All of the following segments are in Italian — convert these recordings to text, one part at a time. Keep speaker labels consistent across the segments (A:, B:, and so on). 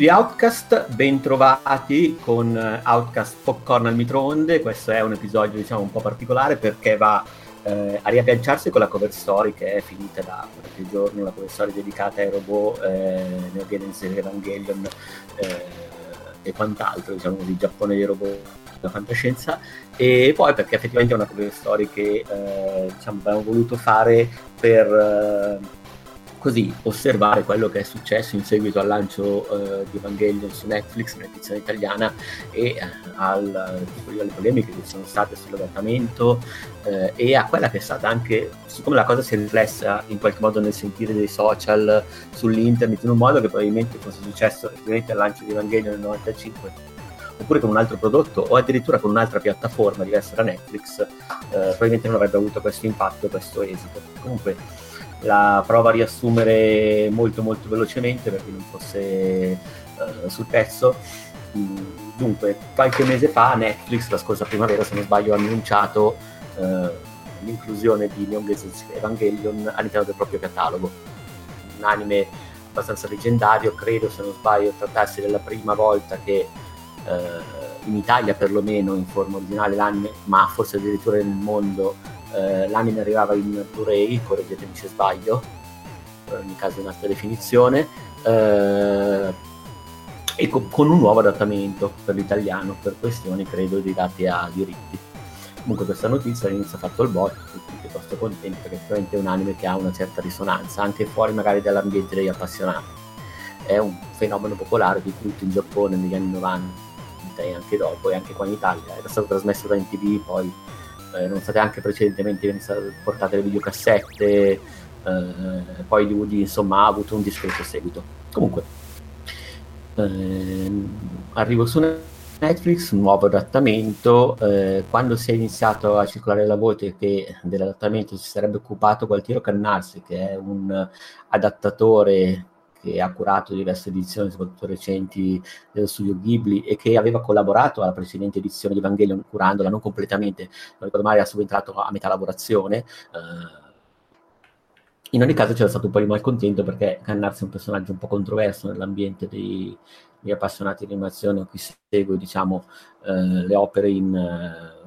A: Di Outcast, bentrovati con Outcast Popcorn al microonde. Questo è un episodio diciamo un po' particolare perché va eh, a riagganciarsi con la cover story che è finita da qualche giorno, la cover story dedicata ai robot, eh, Neo Genesis Evangelion eh, e quant'altro, diciamo così, Giappone dei robot la fantascienza e poi perché effettivamente è una cover story che eh, diciamo, abbiamo voluto fare per eh, così osservare quello che è successo in seguito al lancio uh, di Evangelion su Netflix, un'edizione italiana, e uh, al, alle polemiche che sono state sull'adattamento uh, e a quella che è stata anche, siccome la cosa si è riflessa in qualche modo nel sentire dei social, sull'internet, in un modo che probabilmente fosse successo al lancio di Evangelion nel 95 oppure con un altro prodotto o addirittura con un'altra piattaforma diversa da Netflix, probabilmente non avrebbe avuto questo impatto, questo esito. Comunque la provo a riassumere molto molto velocemente perché non fosse uh, sul pezzo. Mm, dunque, qualche mese fa Netflix, la scorsa primavera se non sbaglio, ha annunciato uh, l'inclusione di Neon Genesis Evangelion all'interno del proprio catalogo. Un anime abbastanza leggendario, credo se non sbaglio trattarsi della prima volta che uh, in Italia perlomeno in forma originale l'anime, ma forse addirittura nel mondo eh, l'anime arrivava in Blu-ray, correggetemi se sbaglio, in ogni caso è un'altra definizione, eh, e co- con un nuovo adattamento per l'italiano per questioni credo legate a diritti. Comunque questa notizia all'inizio ha fatto il bot, tutti piuttosto contenti perché sicuramente è un anime che ha una certa risonanza, anche fuori magari dall'ambiente degli appassionati. È un fenomeno popolare di culto in Giappone negli anni 90 e anche dopo e anche qua in Italia. Era stato trasmesso da NTV, poi eh, erano state anche precedentemente portate le videocassette, eh, poi DVD insomma ha avuto un discreto seguito. Comunque, eh, arrivo su Netflix, un nuovo adattamento, eh, quando si è iniziato a circolare la voce che dell'adattamento si sarebbe occupato Gualtiero Cannarsi, che è un adattatore che ha curato diverse edizioni, soprattutto recenti, dello studio Ghibli e che aveva collaborato alla precedente edizione di Evangelion curandola, non completamente, non ricordo mai, era subentrato a metà lavorazione. Uh, in ogni caso c'era stato un po' di malcontento perché Cannarsi è un personaggio un po' controverso nell'ambiente dei, degli appassionati di animazione, qui segue diciamo, uh, le opere in... Uh,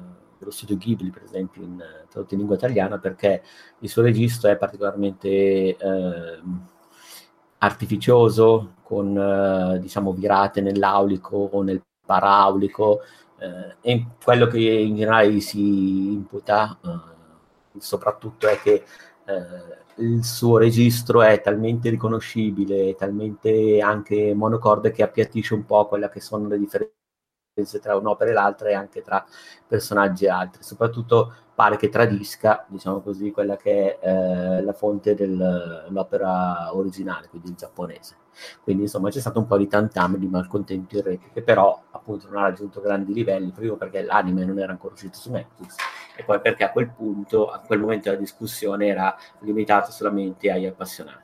A: dello studio Ghibli, per esempio, in, tradotto in lingua italiana, perché il suo registro è particolarmente eh, artificioso, con eh, diciamo virate nell'aulico o nel paraulico, eh, e quello che in generale si imputa eh, soprattutto è che eh, il suo registro è talmente riconoscibile, talmente anche monocorde che appiattisce un po' quella che sono le differenze tra un'opera e l'altra e anche tra personaggi e altri. Soprattutto pare che tradisca, diciamo così, quella che è eh, la fonte dell'opera originale, quindi il giapponese. Quindi insomma c'è stato un po' di tantam di malcontento in rete, che però appunto non ha raggiunto grandi livelli, prima perché l'anime non era ancora uscito su Netflix e poi perché a quel punto, a quel momento la discussione era limitata solamente agli appassionati.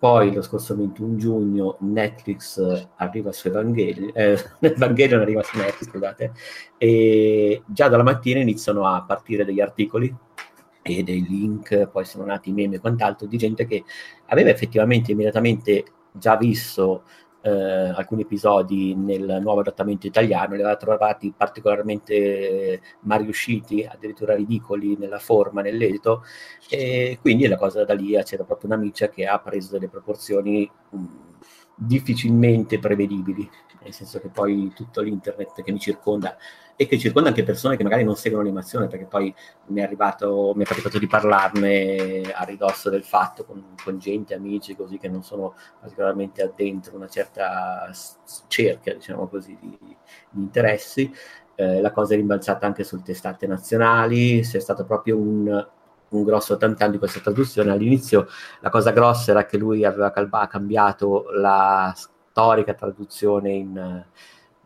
A: Poi lo scorso 21 giugno Netflix arriva su Evangelion, eh, Evangelion arriva su Netflix, scusate, e già dalla mattina iniziano a partire degli articoli e dei link, poi sono nati i meme e quant'altro, di gente che aveva effettivamente immediatamente già visto eh, alcuni episodi nel nuovo adattamento italiano, li aveva trovati particolarmente mal riusciti, addirittura ridicoli nella forma, nell'edito, e quindi la cosa da lì c'era proprio una miccia che ha preso delle proporzioni mh, difficilmente prevedibili, nel senso che poi tutto l'internet che mi circonda e che circonda anche persone che magari non seguono l'animazione, perché poi mi è arrivato, mi è capitato di parlarne a ridosso del fatto con, con gente, amici, così che non sono particolarmente addentro una certa cerchia, diciamo così, di, di interessi. Eh, la cosa è rimbalzata anche sulle testate nazionali, c'è stato proprio un, un grosso tantan di questa traduzione. All'inizio la cosa grossa era che lui aveva cambiato la storica traduzione in,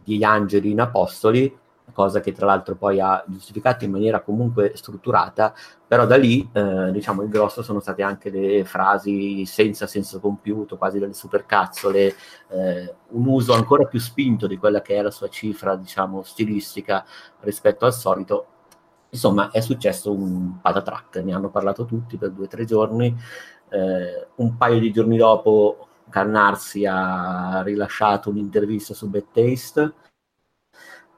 A: di angeli in apostoli, cosa che tra l'altro poi ha giustificato in maniera comunque strutturata, però da lì eh, diciamo il grosso sono state anche le frasi senza senso compiuto, quasi delle supercazzole, eh, un uso ancora più spinto di quella che è la sua cifra diciamo stilistica rispetto al solito. Insomma, è successo un patatrack, ne hanno parlato tutti per due o tre giorni, eh, un paio di giorni dopo Cannarsi ha rilasciato un'intervista su Bad Taste,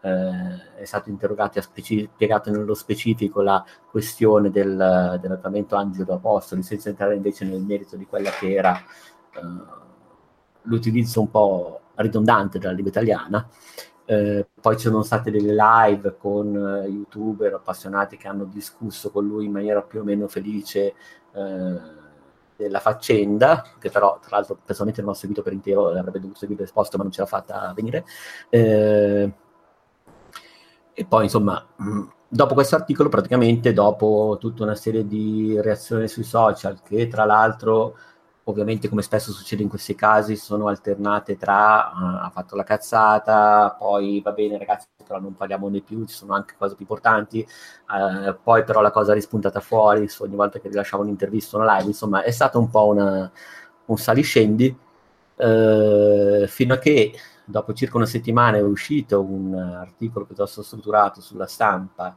A: eh, è stato interrogato e ha speci- spiegato nello specifico la questione del, del trattamento Angelo Apostoli, senza entrare invece nel merito di quella che era eh, l'utilizzo un po' ridondante della lingua italiana. Eh, poi ci sono state delle live con uh, youtuber appassionati che hanno discusso con lui in maniera più o meno felice eh, della faccenda, che però tra l'altro personalmente non ho seguito per intero, avrebbe dovuto seguire l'esposto ma non ce l'ha fatta venire. Eh, e poi insomma, dopo questo articolo praticamente, dopo tutta una serie di reazioni sui social che tra l'altro ovviamente come spesso succede in questi casi sono alternate tra uh, ha fatto la cazzata, poi va bene ragazzi però non parliamone più, ci sono anche cose più importanti, uh, poi però la cosa è rispuntata fuori ogni volta che rilasciava un'intervista, una live, insomma è stato un po' una, un saliscendi uh, fino a che dopo circa una settimana è uscito un articolo piuttosto strutturato sulla stampa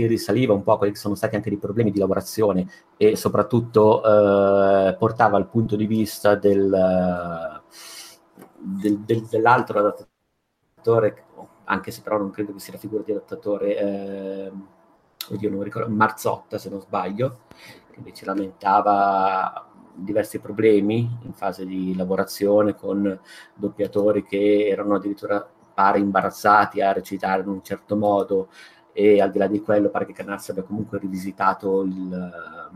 A: che risaliva un po' a quelli che sono stati anche dei problemi di lavorazione e soprattutto eh, portava al punto di vista del, del, del, dell'altro adattatore, anche se però non credo che sia la figura di adattatore, eh, oddio, non ricordo, Marzotta se non sbaglio, che invece lamentava diversi problemi in fase di lavorazione con doppiatori che erano addirittura pare imbarazzati a recitare in un certo modo e al di là di quello pare che Canazzi abbia comunque rivisitato il,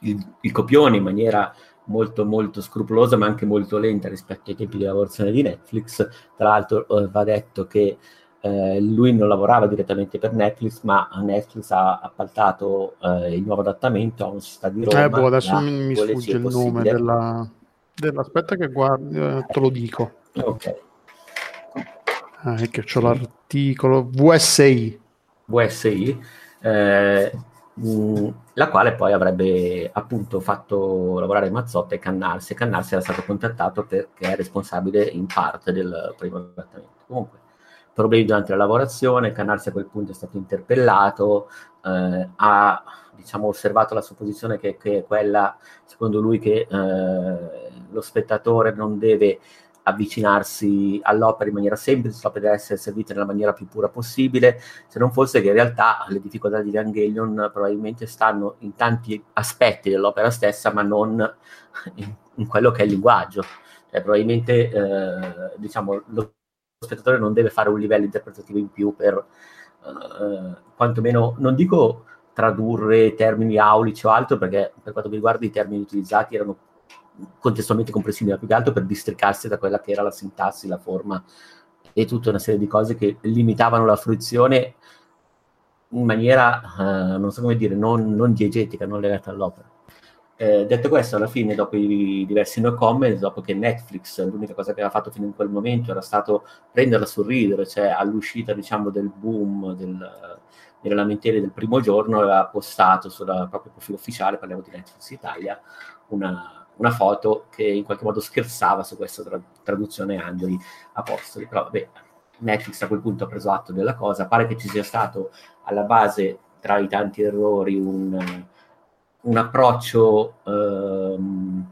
A: il, il, copione in maniera molto molto scrupolosa ma anche molto lenta rispetto ai tempi di lavorazione di Netflix. Tra l'altro eh, va detto che eh, lui non lavorava direttamente per Netflix ma Netflix ha appaltato eh, il nuovo adattamento a una società di Roma.
B: Eh, boh, adesso mi, mi sfugge il nome della, dell'aspetta che guardi eh, te lo dico.
A: Ok.
B: Ah, che ho l'articolo. VSI.
A: VSI, eh, mh, la quale poi avrebbe appunto fatto lavorare Mazzotta e Cannarsi. Cannarsi era stato contattato perché è responsabile in parte del primo adattamento. Comunque, problemi durante la lavorazione, Cannarsi a quel punto è stato interpellato, eh, ha diciamo, osservato la sua posizione che, che, è quella, secondo lui, che eh, lo spettatore non deve avvicinarsi all'opera in maniera semplice, l'opera deve essere servita nella maniera più pura possibile, se non fosse che in realtà le difficoltà di Evangelion probabilmente stanno in tanti aspetti dell'opera stessa, ma non in, in quello che è il linguaggio. Cioè, probabilmente eh, diciamo, lo spettatore non deve fare un livello interpretativo in più per eh, quantomeno, non dico tradurre termini aulici o altro, perché per quanto mi riguarda i termini utilizzati erano contestualmente comprensibile, più che altro per districarsi da quella che era la sintassi, la forma e tutta una serie di cose che limitavano la fruizione in maniera, uh, non so come dire, non, non diegetica, non legata all'opera. Eh, detto questo, alla fine, dopo i diversi no comment, dopo che Netflix, l'unica cosa che aveva fatto fino in quel momento era stato prenderla sul ridere, cioè all'uscita, diciamo, del boom del, delle lamentele del primo giorno, aveva postato sul proprio profilo ufficiale, parliamo di Netflix Italia, una, una foto che in qualche modo scherzava su questa tra- traduzione angeli apostoli. Però vabbè, Netflix a quel punto ha preso atto della cosa, pare che ci sia stato alla base, tra i tanti errori, un, un approccio ehm,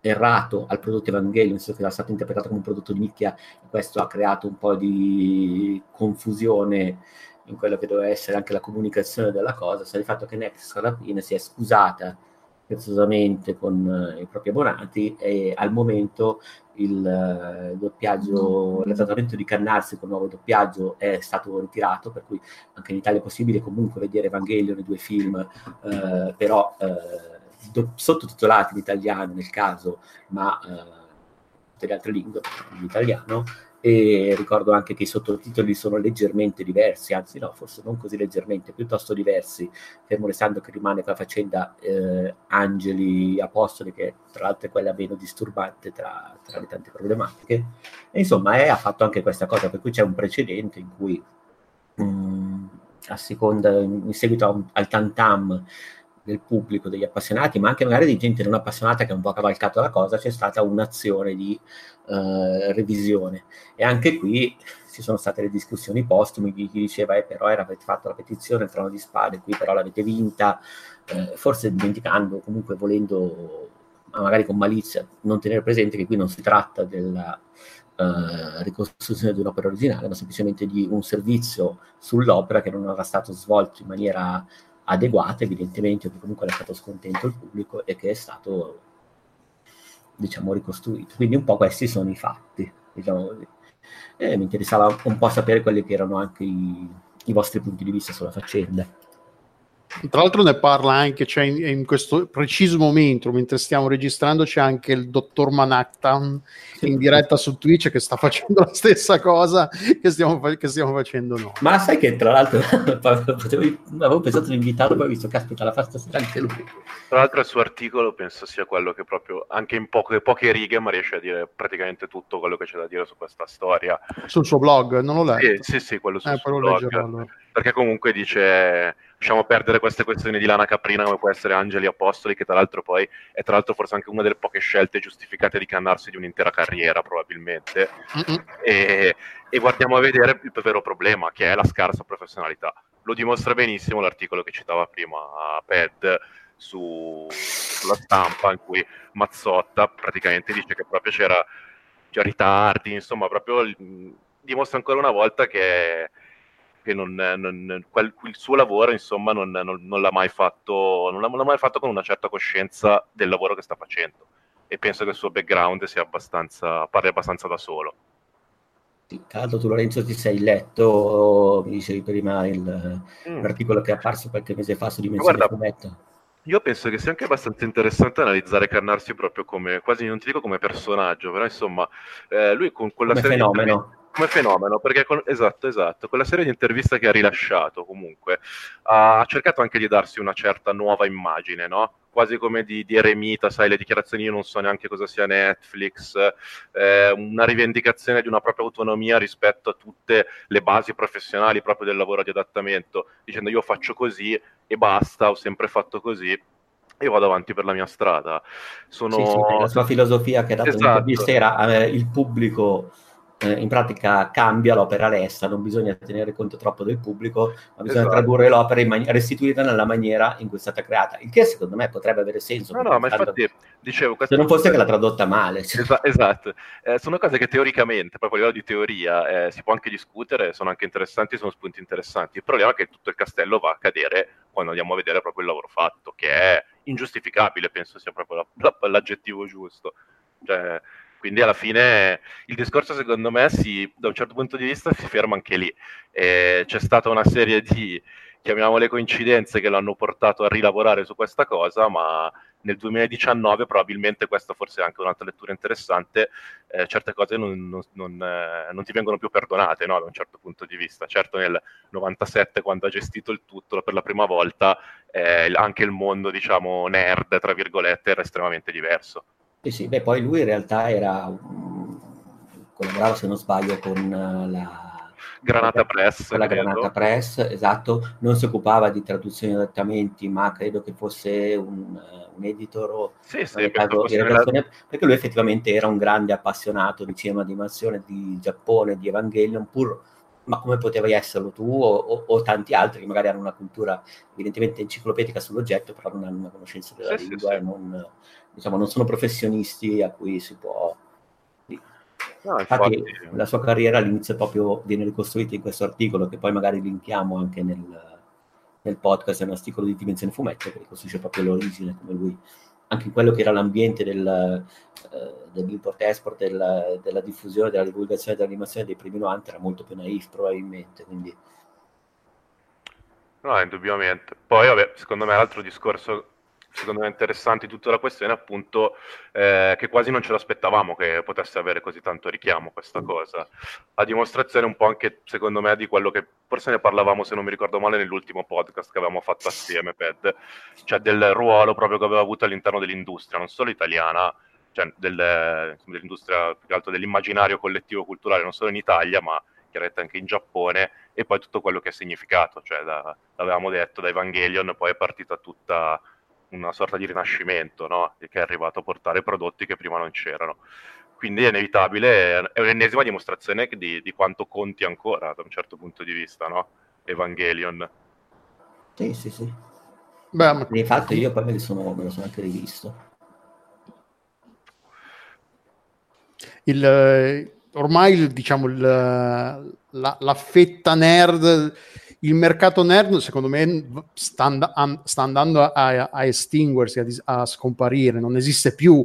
A: errato al prodotto Evangelion, senso che era stato interpretato come un prodotto di nicchia, e questo ha creato un po' di confusione in quello che doveva essere anche la comunicazione della cosa, sta il fatto che Netflix alla fine si è scusata scherzosamente con eh, i propri abbonati e al momento il eh, doppiaggio, il trattamento di Cannarsi con il nuovo doppiaggio è stato ritirato, per cui anche in Italia è possibile comunque vedere Evangelion, i due film, eh, però eh, do- sottotitolati in italiano nel caso, ma eh, tutte altre lingue, in italiano, e ricordo anche che i sottotitoli sono leggermente diversi, anzi no, forse non così leggermente, piuttosto diversi, fermo restando che rimane quella faccenda eh, Angeli Apostoli, che tra l'altro è quella meno disturbante tra, tra le tante problematiche. E insomma, è, ha fatto anche questa cosa, per cui c'è un precedente in cui mh, mm, a seconda, in seguito a, al tantam del pubblico, degli appassionati, ma anche magari di gente non appassionata che un po' cavalcato la cosa, c'è stata un'azione di uh, revisione. E anche qui ci sono state le discussioni postume di chi diceva, eh, però avete fatto la petizione, il trono di spade, qui però l'avete vinta, eh, forse dimenticando, comunque volendo magari con malizia, non tenere presente che qui non si tratta della uh, ricostruzione di un'opera originale, ma semplicemente di un servizio sull'opera che non era stato svolto in maniera adeguata, evidentemente, che comunque era stato scontento il pubblico e che è stato, diciamo, ricostruito. Quindi un po' questi sono i fatti, diciamo così. E mi interessava un po' sapere quelli che erano anche i, i vostri punti di vista sulla faccenda.
B: Tra l'altro ne parla anche, cioè in, in, questo preciso momento, mentre stiamo registrando, c'è anche il dottor Manhattan in diretta su Twitch che sta facendo la stessa cosa che stiamo, che stiamo facendo noi.
A: Ma sai che tra l'altro avevo pensato di invitarlo, poi ho visto, caspita, la fa stasera anche lui.
C: Tra l'altro il suo articolo penso sia quello che proprio, anche in poche, poche righe, ma riesce a dire praticamente tutto quello che c'è da dire su questa storia.
B: Sul suo blog, non l'ho letto.
C: Sì, sì, sì quello sul eh, suo blog. Leggerò, allora. Perché comunque dice lasciamo perdere queste questioni di lana caprina come può essere Angeli Apostoli, che tra l'altro poi è tra l'altro forse anche una delle poche scelte giustificate di cannarsi di un'intera carriera probabilmente. E, e, guardiamo a vedere il vero problema, che è la scarsa professionalità. Lo dimostra benissimo l'articolo che citava prima Ped su, sulla stampa, in cui Mazzotta praticamente dice che proprio c'era, c'era ritardi, insomma, proprio dimostra ancora una volta che che non, non, quel, il suo lavoro insomma non, non, l'ha mai fatto, non l'ha mai fatto con una certa coscienza del lavoro che sta facendo e penso che il suo background sia abbastanza, parli abbastanza da solo.
A: Sì, l'altro tu Lorenzo ti sei letto, mi dicevi prima, il, mm. l'articolo che è apparso qualche mese fa su Dimensione Guarda, Fumetto.
C: Io penso che sia anche abbastanza interessante analizzare Carnarsi proprio come, quasi non ti dico come personaggio, però insomma, eh, lui con quella
A: come serie fenomeno.
C: di come fenomeno, perché con, esatto, esatto, quella serie di interviste che ha rilasciato comunque ha cercato anche di darsi una certa nuova immagine, no? quasi come di, di eremita, sai, le dichiarazioni io non so neanche cosa sia Netflix, eh, una rivendicazione di una propria autonomia rispetto a tutte le basi professionali proprio del lavoro di adattamento, dicendo io faccio così e basta, ho sempre fatto così, io vado avanti per la mia strada. Sono... Sì,
A: sì, la sua filosofia che ha dato esatto. l'intervista era eh, il pubblico eh, in pratica cambia l'opera lessa, non bisogna tenere conto troppo del pubblico, ma bisogna esatto. tradurre l'opera e man- restituirla nella maniera in cui è stata creata, il che secondo me potrebbe avere senso.
C: No, no, ma infatti, dicevo...
A: Se non fosse che l'ha tradotta male.
C: Cioè. esatto, eh, sono cose che teoricamente, proprio a livello di teoria, eh, si può anche discutere, sono anche interessanti, sono spunti interessanti. Il problema è che tutto il castello va a cadere quando andiamo a vedere proprio il lavoro fatto, che è ingiustificabile, penso sia proprio la, la, l'aggettivo giusto. Cioè, quindi alla fine il discorso secondo me si, da un certo punto di vista si ferma anche lì. E c'è stata una serie di, chiamiamole coincidenze, che l'hanno portato a rilavorare su questa cosa, ma nel 2019 probabilmente questa forse è anche un'altra lettura interessante, eh, certe cose non, non, non, eh, non, ti vengono più perdonate no? da un certo punto di vista. Certo nel 97 quando ha gestito il tutto per la prima volta eh, anche il mondo diciamo nerd tra virgolette era estremamente diverso.
A: Sì, sì, beh, poi lui in realtà era, um, collaborava se non sbaglio con uh, la
C: Granata Press.
A: Con la Granata Press, esatto, non si occupava di traduzioni e adattamenti, ma credo che fosse un, uh, un editor o
C: sì, sì,
A: caso, di redazione, perché lui effettivamente era un grande appassionato di cinema d'animazione, di Giappone, di Evangelion, pur ma come potevi esserlo tu o, o, o, tanti altri che magari hanno una cultura evidentemente enciclopedica sull'oggetto, però non hanno una conoscenza della sì, lingua e non, diciamo, non sono professionisti a cui si può... No, infatti, infatti, la sua carriera all'inizio proprio viene ricostruita in questo articolo che poi magari linkiamo anche nel, nel podcast, è un articolo di Dimensione Fumetto che ricostruisce proprio l'origine, come lui, anche in quello che era l'ambiente del, eh, dell'import-export, del, della diffusione, della divulgazione dell'animazione dei primi 90 era molto più naif probabilmente, quindi...
C: No, indubbiamente. Poi, vabbè, secondo me l'altro discorso secondo me interessante di tutta la questione è appunto eh, che quasi non ce l'aspettavamo che potesse avere così tanto richiamo questa cosa. A dimostrazione un po' anche, secondo me, di quello che forse ne parlavamo, se non mi ricordo male, nell'ultimo podcast che avevamo fatto assieme, Ped, cioè del ruolo proprio che aveva avuto all'interno dell'industria, non solo italiana, cioè del, dell'industria, più che altro dell'immaginario collettivo culturale, non solo in Italia, ma chiaramente anche in Giappone, e poi tutto quello che ha significato, cioè da, l'avevamo detto, da Evangelion poi è partita tutta una sorta di rinascimento, no? che è arrivato a portare prodotti che prima non c'erano. Quindi è inevitabile, è un'ennesima dimostrazione di, di quanto conti ancora da un certo punto di vista, no? Evangelion.
A: Sì, sì, sì. Beh, ma... Infatti io poi me, sono, me lo sono anche rivisto.
B: il, ormai diciamo il, la, la, fetta nerd il mercato nerd secondo me sta, and- sta andando a, a estinguersi a, a, scomparire non esiste più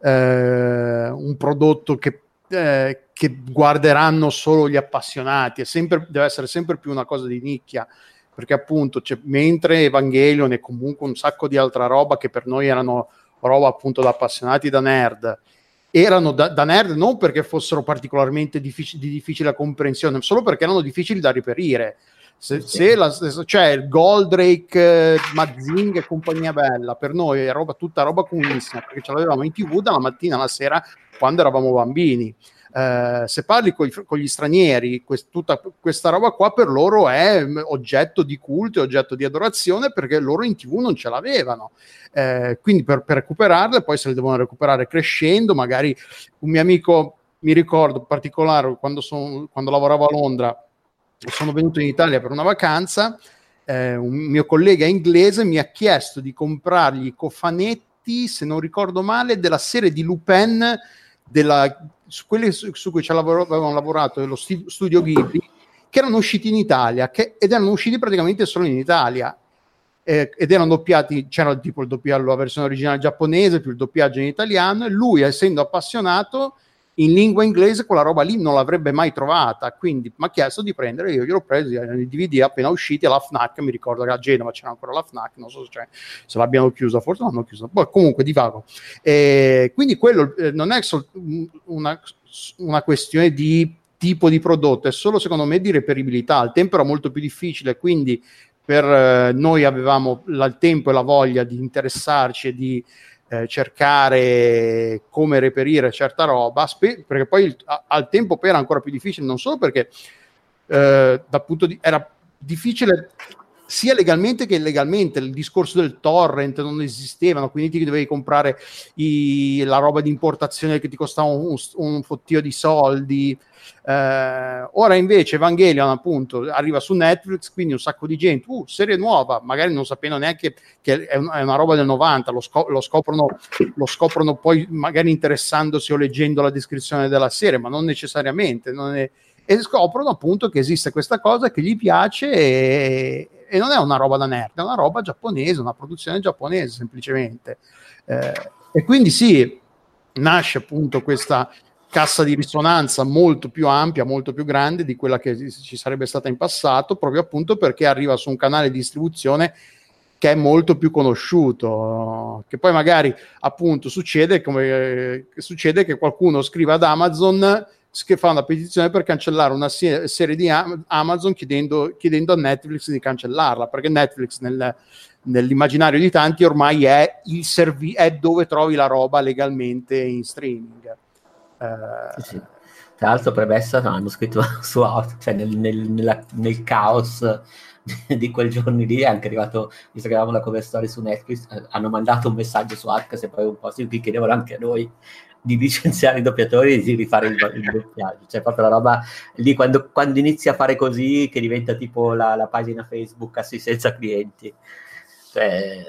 B: eh, un prodotto che, eh, che, guarderanno solo gli appassionati sempre, deve essere sempre più una cosa di nicchia perché appunto mentre Evangelion e comunque un sacco di altra roba che per noi erano roba appunto da appassionati da nerd erano da, da, nerd non perché fossero particolarmente diffic- di difficile comprensione, solo perché erano difficili da reperire. Se, se la, cioè il Goldrake, eh, Mazzing e compagnia bella, per noi è roba, tutta roba comunissima, perché ce l'avevamo in tv dalla mattina alla sera quando eravamo bambini. Eh, se parli con, con gli stranieri, quest, tutta questa roba qua per loro è mm, oggetto di culto e oggetto di adorazione perché loro in tv non ce l'avevano. Eh, quindi per, per recuperarle, poi se le devono recuperare crescendo, magari un mio amico, mi ricordo in particolare quando, son, quando lavoravo a Londra, sono venuto in Italia per una vacanza, eh, un mio collega inglese mi ha chiesto di comprargli i cofanetti, se non ricordo male, della serie di Lupin della, su quelli su, su cui ci avevano lavorato lo studio Ghibli, che erano usciti in Italia che, ed erano usciti praticamente solo in Italia. Eh, ed erano doppiati, c'era tipo il doppiaggio, la versione originale giapponese più il doppiaggio in italiano, e lui, essendo appassionato, in lingua inglese quella roba lì non l'avrebbe mai trovata, quindi mi ha chiesto di prendere, io gliel'ho preso, i DVD appena usciti alla FNAC, mi ricordo che a Genova c'era ancora la FNAC, non so se, cioè, se l'abbiano chiusa, forse l'hanno chiusa, poi comunque divago. E quindi quello eh, non è sol- una, una questione di tipo di prodotto, è solo secondo me di reperibilità, al tempo era molto più difficile, quindi per eh, noi avevamo il tempo e la voglia di interessarci e di eh, cercare come reperire certa roba, spe- perché poi il, a, al tempo era ancora più difficile, non solo perché eh, di era difficile sia legalmente che illegalmente. Il discorso del torrent non esistevano, quindi ti dovevi comprare i, la roba di importazione che ti costava un, un fottio di soldi. Eh, ora invece Evangelion appunto arriva su Netflix, quindi un sacco di gente, uh, serie nuova, magari non sapendo neanche che è, un, è una roba del 90, lo, scop- lo, scoprono, lo, scoprono, poi magari interessandosi o leggendo la descrizione della serie, ma non necessariamente. Non è, e scoprono appunto che esiste questa cosa che gli piace e, e, non è una roba da nerd, è una roba giapponese, una produzione giapponese semplicemente. Eh, e quindi sì, nasce appunto questa cassa di risonanza molto più ampia, molto più grande di quella che ci sarebbe stata in passato, proprio appunto perché arriva su un canale di distribuzione che è molto più conosciuto, che poi magari appunto succede come eh, succede che qualcuno scriva ad Amazon che fa una petizione per cancellare una se- serie di Amazon chiedendo, chiedendo, a Netflix di cancellarla, perché Netflix nel, nell'immaginario di tanti ormai è, servi- è dove trovi la roba legalmente in streaming.
A: Uh, sì, sì. Tra l'altro premessa hanno scritto su Out, cioè nel, nel, nella, nel caos di quel giorno lì è anche arrivato, visto che avevamo la cover story su Netflix, eh, hanno mandato un messaggio su Arc se poi un po' si chiedevano anche a noi di licenziare i doppiatori e di rifare il, il doppiaggio. Cioè, proprio la roba lì quando, quando inizi a fare così, che diventa tipo la, la pagina Facebook assistenza clienti. Cioè,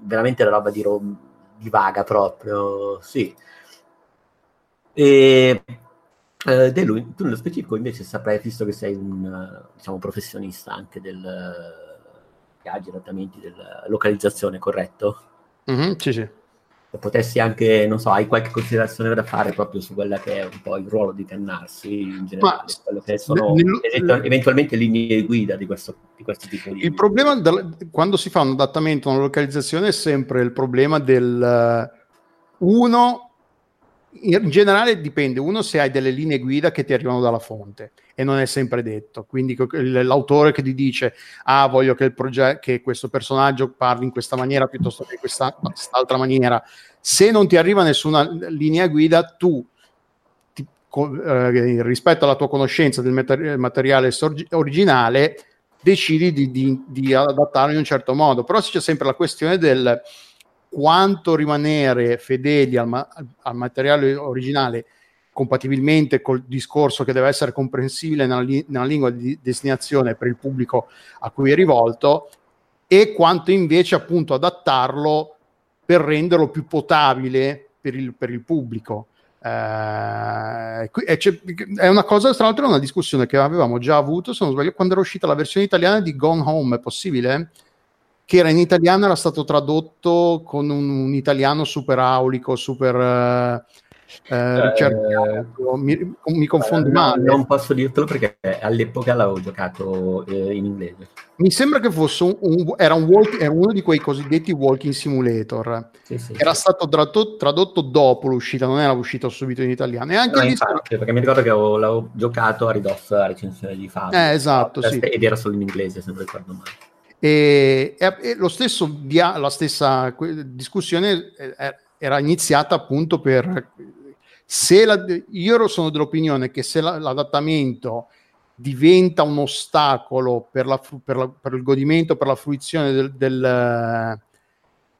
A: veramente la roba di, rom- di vaga proprio, sì. E eh, De lui, tu nello specifico invece saprai, visto che sei un diciamo, professionista anche del viaggi, adattamenti, della localizzazione, corretto?
B: Mm-hmm, sì, sì
A: potessi anche, non so, hai qualche considerazione da fare proprio su quella che è un po' il ruolo di Tennarsi in generale, Ma, quello che sono nel, eventualmente linee guida di questo, di questo tipo di...
B: Il problema del, quando si fa un adattamento, una localizzazione è sempre il problema del uno in generale dipende, uno se hai delle linee guida che ti arrivano dalla fonte e non è sempre detto, quindi l'autore che ti dice ah voglio che, il progetto, che questo personaggio parli in questa maniera piuttosto che in quest'altra maniera, se non ti arriva nessuna linea guida tu ti, eh, rispetto alla tua conoscenza del mater- materiale sorgi- originale decidi di, di, di adattarlo in un certo modo, però c'è sempre la questione del quanto rimanere fedeli al, ma- al, materiale originale compatibilmente col discorso che deve essere comprensibile nella, li- nella, lingua di destinazione per il pubblico a cui è rivolto e quanto invece appunto adattarlo per renderlo più potabile per il, per il pubblico. Eh, è una cosa, tra l'altro, è una discussione che avevamo già avuto, se non sbaglio, quando era uscita la versione italiana di Gone Home, è possibile? Che era in italiano, era stato tradotto con un, un italiano super aulico, super... Eh, eh, eh, mi, mi, confondo eh, male.
A: Non posso dirtelo perché all'epoca l'avevo giocato eh, in inglese.
B: Mi sembra che fosse un, un, era, un walk, era uno di quei cosiddetti walking simulator. Sì, sì, era sì. stato tradotto, tradotto, dopo l'uscita, non era uscito subito in italiano. E anche
A: no, infatti, perché mi ricordo che avevo, l'avevo giocato a ridosso alla recensione di Fabio.
B: Eh, esatto, sì.
A: Ed era solo in inglese, se non ricordo male.
B: E, e, e lo stesso dia, la stessa discussione eh, era iniziata appunto per se la, io sono dell'opinione che se la, l'adattamento diventa un ostacolo per, la, per, per, il godimento, per la fruizione del, del,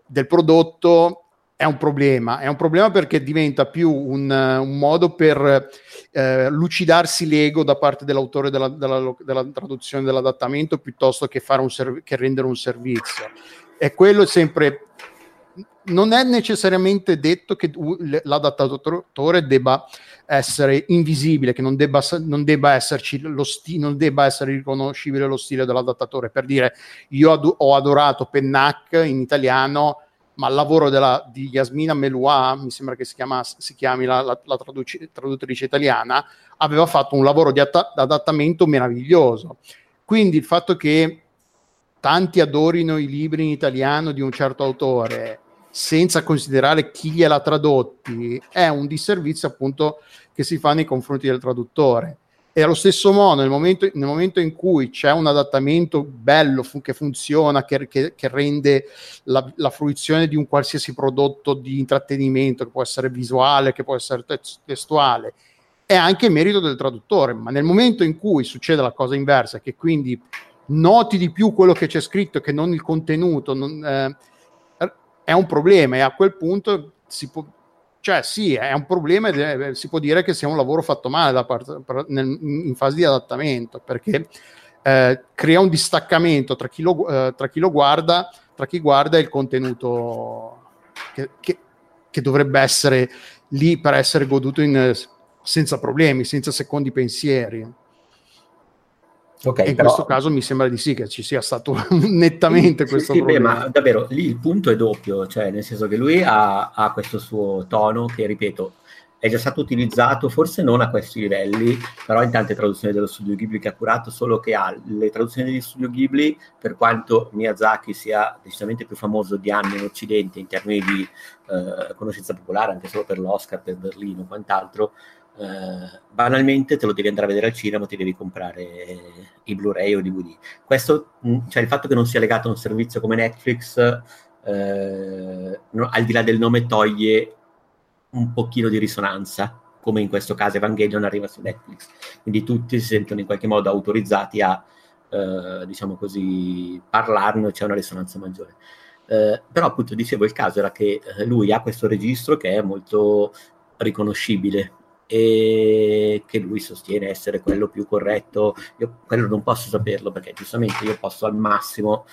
B: del, prodotto, è un problema. È un problema perché diventa più un, un modo per eh, lucidarsi l'ego da parte dell'autore della, della, della traduzione dell'adattamento piuttosto che, serv- che rendere un servizio. E quello è sempre non è necessariamente detto che l'adattatore debba essere invisibile, che non debba, non debba esserci lo stile, non debba essere riconoscibile lo stile dell'adattatore. Per dire, io ad- ho adorato Pennac in italiano, ma il lavoro della, di Yasmina Meloua, mi sembra che si, chiama, si chiami la, la, la traduci, traduttrice italiana, aveva fatto un lavoro di att- adattamento meraviglioso. Quindi il fatto che tanti adorino i libri in italiano di un certo autore senza considerare chi gliel'ha tradotti, è un disservizio appunto che si fa nei confronti del traduttore. E allo stesso modo, nel momento, nel momento in cui c'è un adattamento bello fu- che funziona, che, che, che rende la, la, fruizione di un qualsiasi prodotto di intrattenimento, che può essere visuale, che può essere testuale, è anche merito del traduttore. Ma nel momento in cui succede la cosa inversa, che quindi noti di più quello che c'è scritto che non il contenuto, non, eh, è un problema e a quel punto si può, cioè sì, è un problema ed è, si può dire che sia un lavoro fatto male parte, nel, in fase di adattamento perché eh, crea un distaccamento tra chi, lo, eh, tra chi lo guarda, tra chi guarda il contenuto che, che, che dovrebbe essere lì per essere goduto in, senza problemi, senza secondi pensieri. Okay, in però... questo caso mi sembra di sì che ci sia stato nettamente sì, questo
A: sì,
B: problema.
A: Beh, ma davvero lì il punto è doppio, cioè nel senso che lui ha, ha, questo suo tono che, ripeto, è già stato utilizzato, forse non a questi livelli, però in tante traduzioni dello studio Ghibli che ha curato, solo che ha le traduzioni dello studio Ghibli, per quanto Miyazaki sia decisamente più famoso di anni in Occidente in termini di eh, conoscenza popolare, anche solo per l'Oscar, per Berlino e quant'altro, eh, banalmente te lo devi andare a vedere al cinema, ti devi comprare i Blu-ray o i DVD. Questo, mm, cioè il fatto che non sia legato a un servizio come Netflix, eh, no, al di là del nome, toglie un pochino di risonanza, come in questo caso Evangelion arriva su Netflix. Quindi tutti si sentono in qualche modo autorizzati a, eh, diciamo così, parlarne, c'è una risonanza maggiore. Eh, però appunto dicevo il caso era che eh, lui ha questo registro che è molto riconoscibile e che lui sostiene essere quello più corretto. Io quello non posso saperlo perché giustamente io posso al massimo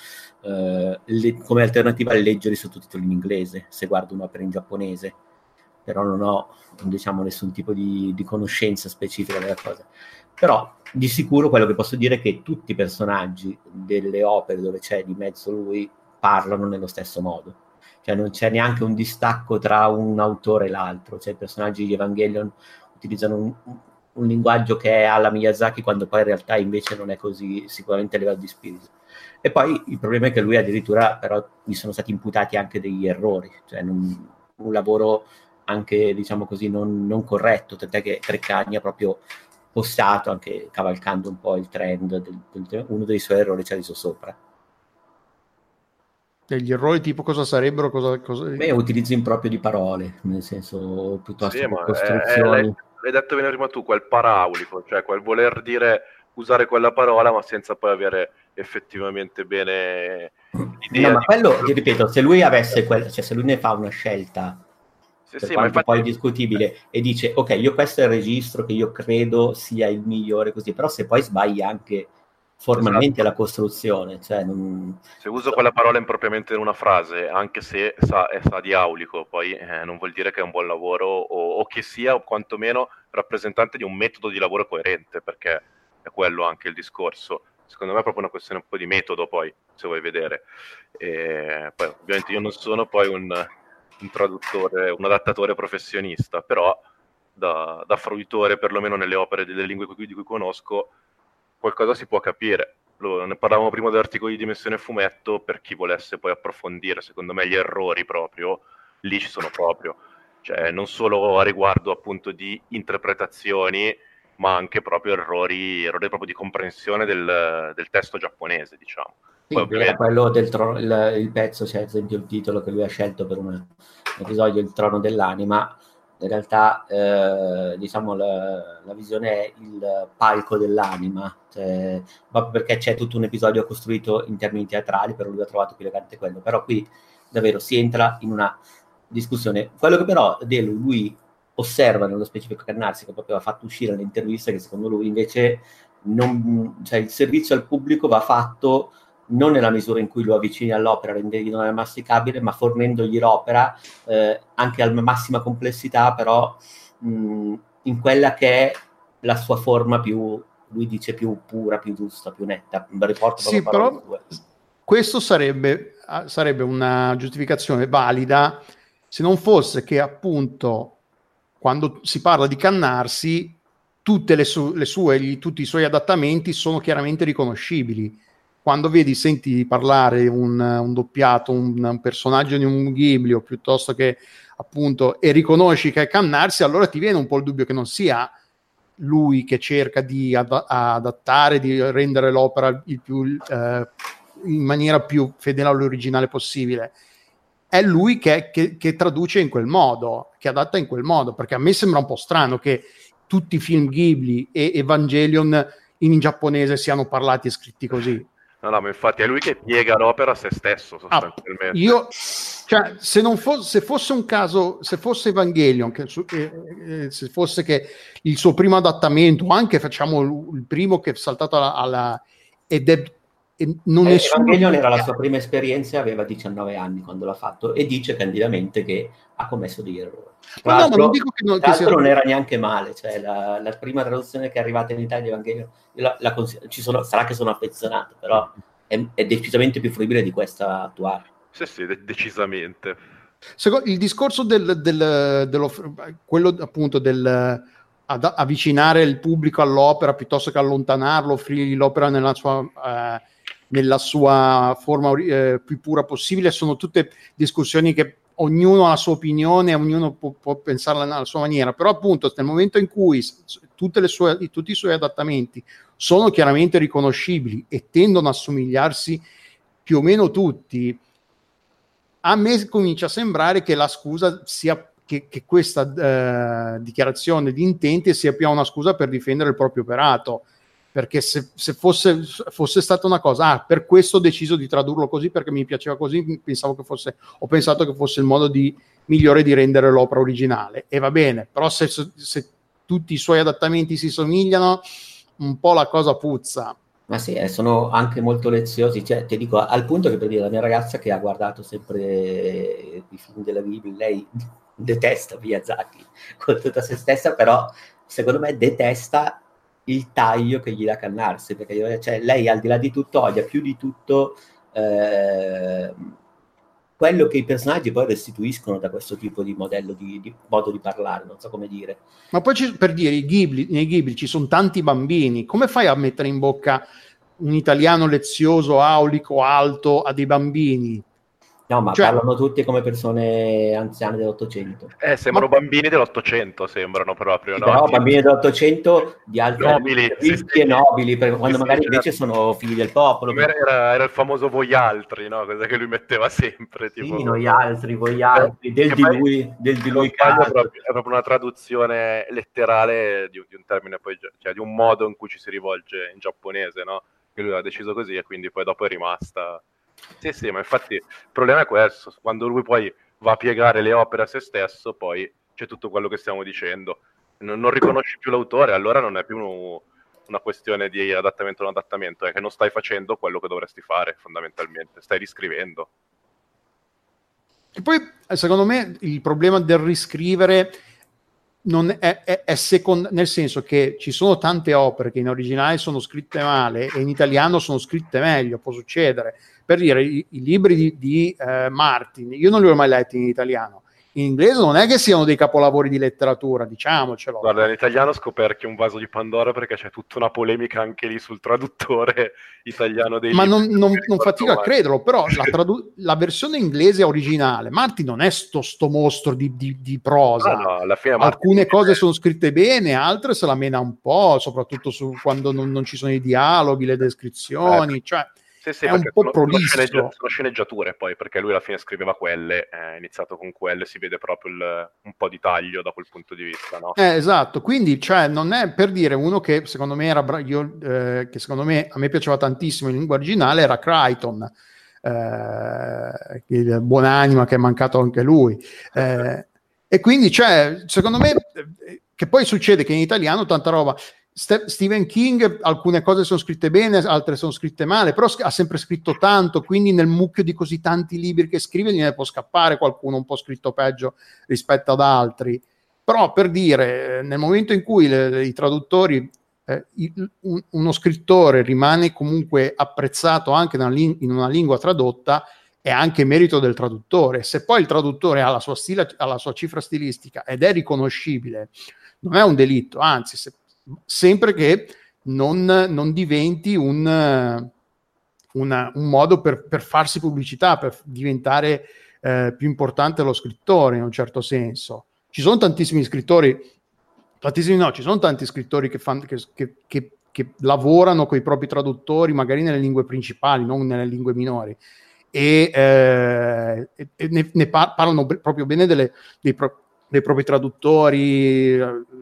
A: eh, le, come alternativa leggere i sottotitoli in inglese se guardo un'opera in giapponese, però non ho diciamo nessun tipo di, di conoscenza specifica della cosa. Però di sicuro quello che posso dire è che tutti i personaggi delle opere dove c'è di mezzo lui parlano nello stesso modo cioè non c'è neanche un distacco tra un autore e l'altro, cioè i personaggi di Evangelion utilizzano un, un linguaggio che è alla Miyazaki quando poi in realtà invece non è così sicuramente a livello di spirito. E poi il problema è che lui addirittura però gli sono stati imputati anche degli errori, cioè non, un lavoro anche diciamo così non, non corretto, tant'è che Treccani ha proprio postato anche cavalcando un po' il trend, del, del, uno dei suoi errori ci ha riso sopra.
B: Degli errori tipo cosa sarebbero? Cosa, cosa...
A: Beh, utilizzo improprio di parole, nel senso piuttosto sì, che costruzioni. È, è,
C: l'hai detto bene prima tu, quel paraulico, cioè quel voler dire, usare quella parola ma senza poi avere effettivamente bene
A: l'idea. No, ma quello, ti ripeto, se lui avesse quel, cioè se lui ne fa una scelta sì, per sì, quanto infatti... poi discutibile e dice ok io questo è il registro che io credo sia il migliore così però se poi sbagli anche formalmente esatto. la costruzione. Cioè non...
C: Se uso quella parola impropriamente in una frase, anche se sa, è sa di aulico, poi eh, non vuol dire che è un buon lavoro o, o, che sia quantomeno rappresentante di un metodo di lavoro coerente, perché è quello anche il discorso. Secondo me è proprio una questione un po' di metodo, poi, se vuoi vedere. E poi, ovviamente io non sono poi un, un traduttore, un adattatore professionista, però da, da fruitore, perlomeno nelle opere delle lingue di cui conosco, qualcosa si può capire. Lo, ne parlavamo prima dell'articolo di dimensione fumetto, per chi volesse poi approfondire, secondo me gli errori proprio, lì ci sono proprio. Cioè, non solo a riguardo appunto di interpretazioni, ma anche proprio errori, errori proprio di comprensione del, del testo giapponese, diciamo.
A: Sì, ovviamente... quello del trono, il, il, pezzo, c'è ad esempio il titolo che lui ha scelto per un episodio, Il trono dell'anima, in realtà eh, diciamo la, la, visione è il palco dell'anima, cioè, proprio perché c'è tutto un episodio costruito in termini teatrali, però lui ha trovato più elegante quello, però qui davvero si entra in una discussione. Quello che però Delu, lui osserva nello specifico Cannarsi, che proprio ha fatto uscire nell'intervista, che secondo lui invece non, cioè, il servizio al pubblico va fatto non nella misura in cui lo avvicini all'opera, rendendolo masticabile, ma fornendogli l'opera eh, anche alla massima complessità, però mh, in quella che è la sua forma più, lui dice, più pura, più giusta, più netta.
B: Riporto sì, però questo sarebbe, ah, sarebbe una giustificazione valida se non fosse che appunto quando si parla di cannarsi tutte le, su- le sue, gli, tutti i suoi adattamenti sono chiaramente riconoscibili quando vedi, senti parlare un, un doppiato, un, un, personaggio di un Ghibli o piuttosto che appunto e riconosci che è Cannarsi, allora ti viene un po' il dubbio che non sia lui che cerca di ad- adattare, di rendere l'opera più, eh, in maniera più fedele all'originale possibile. È lui che, che, che traduce in quel modo, che adatta in quel modo, perché a me sembra un po' strano che tutti i film Ghibli e Evangelion in giapponese siano parlati e scritti così.
C: No, no, ma infatti è lui che piega l'opera a se stesso, ah, sostanzialmente. Ah,
B: io, cioè, se, non fosse, se fosse un caso, se fosse Evangelion, che, eh, eh, se fosse che il suo primo adattamento, o anche facciamo il primo che è saltato alla... alla ed è
A: e non eh. Evangelion era la sua prima esperienza, aveva 19 anni quando l'ha fatto e dice candidamente che ha commesso degli errori. Tra no, no, non dico che, non, che sia... non era neanche male, cioè la, la, prima traduzione che è arrivata in Italia di Evangelion, la, la ci sono, sarà che sono affezionato, però è, è, decisamente più fruibile di questa attuale.
C: Sì, sì, de- decisamente.
B: Secondo, il discorso del, del, dello, quello appunto del ad, avvicinare il pubblico all'opera piuttosto che allontanarlo, offrirgli l'opera nella sua... Eh, nella sua forma eh, più pura possibile. Sono tutte discussioni che ognuno ha la sua opinione, ognuno può, può pensarla nella sua maniera, però appunto nel momento in cui sue, tutti i suoi adattamenti sono chiaramente riconoscibili e tendono a somigliarsi più o meno tutti, a me comincia a sembrare che la scusa sia che, che questa eh, dichiarazione di intenti sia più una scusa per difendere il proprio operato perché se, se fosse, fosse, stata una cosa, ah, per questo ho deciso di tradurlo così perché mi piaceva così, pensavo che fosse, ho pensato che fosse il modo di, migliore di rendere l'opera originale e va bene, però se, se tutti i suoi adattamenti si somigliano, un po' la cosa puzza.
A: Ma sì, eh, sono anche molto leziosi, cioè, ti dico, al punto che per dire la mia ragazza che ha guardato sempre i film della Bibbia, lei detesta Miyazaki con tutta se stessa, però secondo me detesta il taglio che gli dà Cannarsi, perché cioè, lei al di là di tutto odia più di tutto eh, quello che i personaggi poi restituiscono da questo tipo di modello di, di modo di parlare, non so come dire.
B: Ma poi ci, per dire, Ghibli, nei Ghibli ci sono tanti bambini, come fai a mettere in bocca un italiano lezioso, aulico, alto a dei bambini?
A: No, ma cioè, parlano tutti come persone anziane dell'Ottocento.
C: Eh, sembrano ma... bambini dell'Ottocento, sembrano proprio,
A: sì,
C: no?
A: Però bambini dell'Ottocento di altri nobili, sì, e nobili, perché quando sì, magari invece sono figli del popolo.
C: Era, era, il famoso voi altri, no? Cosa che lui metteva sempre. Tipo...
A: Sì, noi altri, voi altri, del di lui, del di lui
C: è proprio, è proprio una traduzione letterale di, di, un termine, poi, cioè di un modo in cui ci si rivolge in giapponese, no? Che lui ha deciso così e quindi poi dopo è rimasta sì, sì, ma infatti il problema è questo, quando lui poi va a piegare le opere a se stesso, poi c'è tutto quello che stiamo dicendo. Non, non riconosci più l'autore, allora non è più uno, una questione di adattamento o non adattamento, è che non stai facendo quello che dovresti fare fondamentalmente, stai riscrivendo.
B: E poi, secondo me, il problema del riscrivere è, è, è second- nel senso che ci sono tante opere che in originale sono scritte male e in italiano sono scritte meglio, può succedere. Per dire, i, i libri di, di eh, Martin, io non li ho mai letti in italiano, in inglese non è che siano dei capolavori di letteratura, diciamocelo.
C: Guarda, in italiano scoperchi un vaso di Pandora perché c'è tutta una polemica anche lì sul traduttore italiano dei
B: Ma non, non, non fatica a crederlo, però la, tradu- la, versione inglese originale, Martin non è sto, sto mostro di, di, di prosa. No, no, Alcune cose sono scritte bene, altre se la mena un po', soprattutto su, quando non, non, ci sono i dialoghi, le descrizioni, eh. cioè sì, sì, è un po' prolisso. Sono,
C: sono sceneggiature poi, perché lui alla fine scriveva quelle, è iniziato con quelle, si vede proprio il, un po' di taglio da quel punto di vista, no?
B: Eh, esatto, quindi cioè, non è per dire uno che secondo me era, bra- io, eh, che secondo me a me piaceva tantissimo in lingua originale, era Crichton, eh, il buonanima che è mancato anche lui. Eh, e quindi, cioè, secondo me, eh, che poi succede che in italiano tanta roba St- Stephen King, alcune cose sono scritte bene, altre sono scritte male, però ha sempre scritto tanto, quindi nel mucchio di così tanti libri che scrive gliene può scappare qualcuno un po' scritto peggio rispetto ad altri. Però per dire, nel momento in cui le, le, i traduttori, eh, il, un, uno scrittore rimane comunque apprezzato anche in una lingua tradotta, è anche merito del traduttore. Se poi il traduttore ha la sua, stile, ha la sua cifra stilistica ed è riconoscibile, non è un delitto, anzi, se sempre che non, non diventi un, una, un modo per, per, farsi pubblicità, per diventare eh, più importante lo scrittore in un certo senso. Ci sono tantissimi scrittori, tantissimi no, ci sono tanti scrittori che, fan, che, che, che, che lavorano con i propri traduttori, magari nelle lingue principali, non nelle lingue minori. E, eh, e ne, ne, parlano proprio bene delle, dei, pro, dei propri traduttori,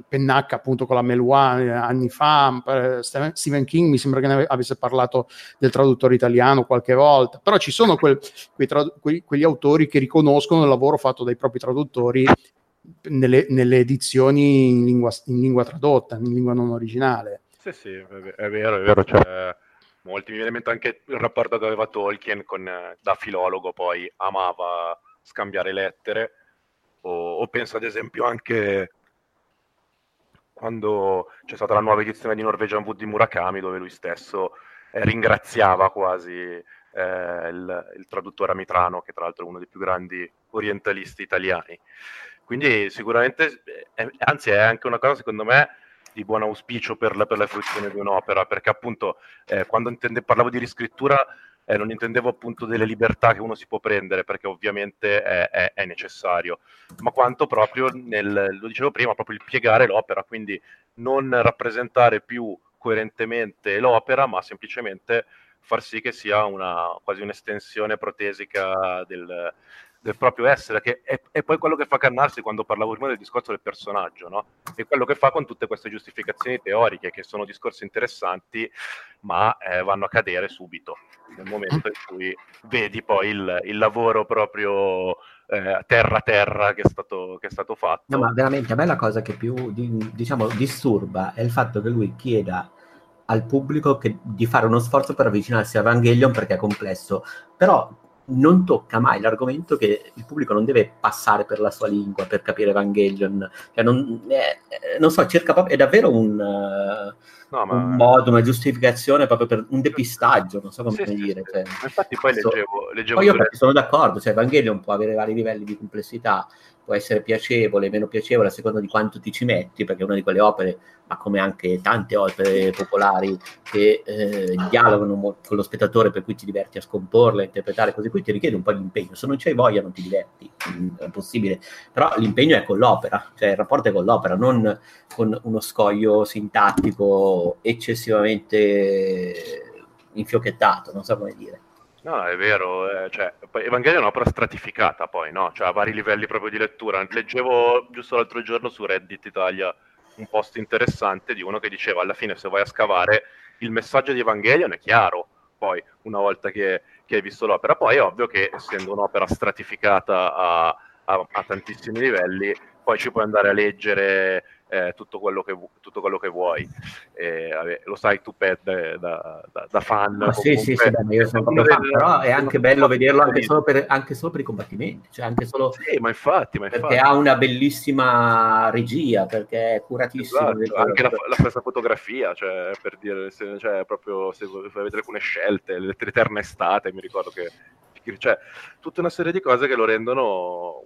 B: Pennacca appunto con la Melois eh, anni fa, eh, Stephen King mi sembra che ne avesse parlato del traduttore italiano qualche volta, però ci sono quel, quei trad- quei, quegli autori che riconoscono il lavoro fatto dai propri traduttori nelle, nelle edizioni in lingua, in lingua, tradotta, in lingua non originale.
C: Sì, sì, è vero, è vero. Cioè, molti mi viene in mente anche il rapporto che aveva Tolkien con, eh, da filologo, poi amava scambiare lettere o, o penso ad esempio anche quando c'è stata la nuova edizione di Norwegian Wood di Murakami, dove lui stesso eh, ringraziava quasi eh, il, il, traduttore Amitrano, che tra l'altro è uno dei più grandi orientalisti italiani. Quindi sicuramente, eh, anzi è anche una cosa secondo me di buon auspicio per la, per la fruizione di un'opera, perché appunto eh, quando intende, parlavo di riscrittura eh, non intendevo appunto delle libertà che uno si può prendere perché ovviamente è, è, è necessario, ma quanto proprio nel, lo dicevo prima, proprio il piegare l'opera, quindi non rappresentare più coerentemente l'opera, ma semplicemente far sì che sia una, quasi un'estensione protesica del, del proprio essere, che è, è, poi quello che fa Cannarsi quando parlavo prima del discorso del personaggio, no? È quello che fa con tutte queste giustificazioni teoriche, che sono discorsi interessanti, ma eh, vanno a cadere subito, nel momento in cui vedi poi il, il lavoro proprio eh, terra-terra che è, stato, che è stato fatto.
A: No, ma veramente a me la cosa che più, diciamo, disturba è il fatto che lui chieda al pubblico che, di fare uno sforzo per avvicinarsi a Evangelion perché è complesso, però non tocca mai l'argomento che il pubblico non deve passare per la sua lingua per capire Evangelion. Cioè non, eh, non, so, cerca proprio, è davvero un, uh, no, ma... un, modo, una giustificazione proprio per un depistaggio, non so come sì, dire. Sì, cioè,
C: Infatti poi leggevo... leggevo
A: poi io sono d'accordo, cioè Evangelion può avere vari livelli di complessità, può essere piacevole, meno piacevole a seconda di quanto ti ci metti, perché è una di quelle opere, ma come anche tante opere popolari che eh, dialogano con lo spettatore, per cui ti diverti a scomporle, a interpretare così, qui ti richiede un po' di impegno. Se non c'hai voglia non ti diverti, mm, è possibile. Però l'impegno è con l'opera, cioè il rapporto è con l'opera, non con uno scoglio sintattico eccessivamente infiocchettato, non so come dire.
C: No, è vero, eh, cioè, Evangelio è un'opera stratificata poi, no? Cioè, a vari livelli proprio di lettura. Leggevo giusto l'altro giorno su Reddit Italia un post interessante di uno che diceva alla fine se vai a scavare il messaggio di Evangelion è chiaro, poi una volta che, che hai visto l'opera. Poi è ovvio che essendo un'opera stratificata a, a, a tantissimi livelli, poi ci puoi andare a leggere eh, tutto, quello che, tutto, quello che, vuoi. Eh, vabbè, lo sai tu, Pet, da, da, da fan.
A: Ah, sì, sì, sì, beh, io sono proprio fan, però è anche bello vederlo anche solo, per, anche solo, per, i combattimenti. Cioè anche solo
C: sì, ma infatti, ma
A: perché ha una bellissima regia, perché è curatissimo.
C: Esatto, anche la, la stessa fotografia, cioè, per dire, se, cioè, proprio se avete alcune scelte, l'eterna estate, mi ricordo che cioè tutta una serie di cose che lo rendono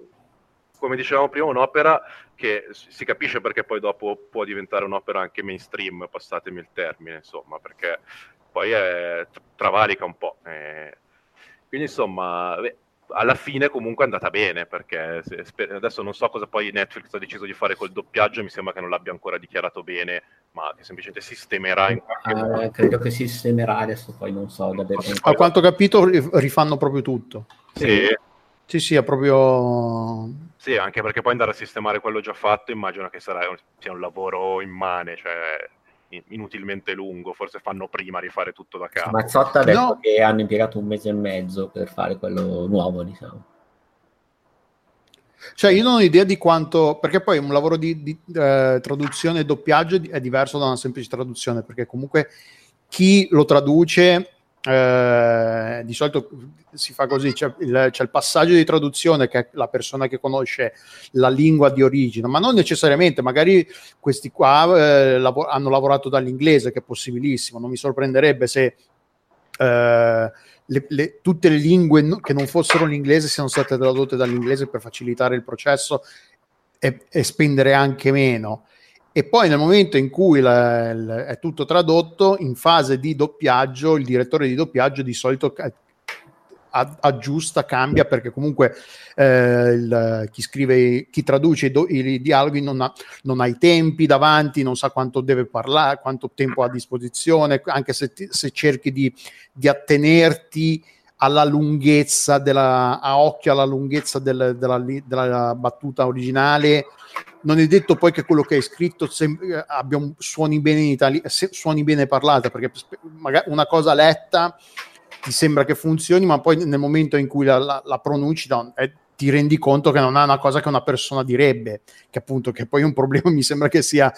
C: come dicevamo prima, un'opera che si capisce perché poi dopo può diventare un'opera anche mainstream, passatemi il termine, insomma, perché poi è, travalica un po'. Eh. Quindi, insomma, beh, alla fine comunque è andata bene, perché se, adesso non so cosa poi Netflix ha deciso di fare col doppiaggio, mi sembra che non l'abbia ancora dichiarato bene, ma che semplicemente sistemerà in qualche
A: eh, modo. Credo che sistemerà adesso, poi non so davvero.
B: A quanto ho capito rifanno proprio tutto.
C: Sì.
B: Sì, sì, è proprio
C: sì, anche perché poi andare a sistemare quello già fatto immagino che sarà sia un lavoro immane, cioè inutilmente lungo, forse fanno prima rifare tutto da capo.
A: Mazzotta ha detto no. che hanno impiegato un mese e mezzo per fare quello nuovo, diciamo.
B: Cioè, io non ho idea di quanto, perché poi un lavoro di, di eh, traduzione e doppiaggio è diverso da una semplice traduzione, perché comunque chi lo traduce eh, di solito si fa così, c'è il, c'è il, passaggio di traduzione che è la persona che conosce la lingua di origine, ma non necessariamente, magari questi qua eh, lav- hanno lavorato dall'inglese, che è possibilissimo, non mi sorprenderebbe se eh, le, le, tutte le lingue no- che non fossero l'inglese siano state tradotte dall'inglese per facilitare il processo e, e spendere anche meno e poi nel momento in cui la, la, è tutto tradotto, in fase di doppiaggio, il direttore di doppiaggio di solito aggiusta, cambia perché comunque eh, il, chi scrive, chi traduce i, do, i dialoghi non ha, non ha, i tempi davanti, non sa quanto deve parlare, quanto tempo ha a disposizione, anche se, ti, se cerchi di, di, attenerti alla lunghezza della, a occhio alla lunghezza del, della, della battuta originale. Non è detto poi che quello che hai scritto sem- eh, abbia un, suoni bene in italiano, suoni bene parlata, perché magari una cosa letta ti sembra che funzioni, ma poi nel momento in cui la, la, la pronunci è, ti rendi conto che non è una cosa che una persona direbbe, che appunto che poi un problema mi sembra che sia,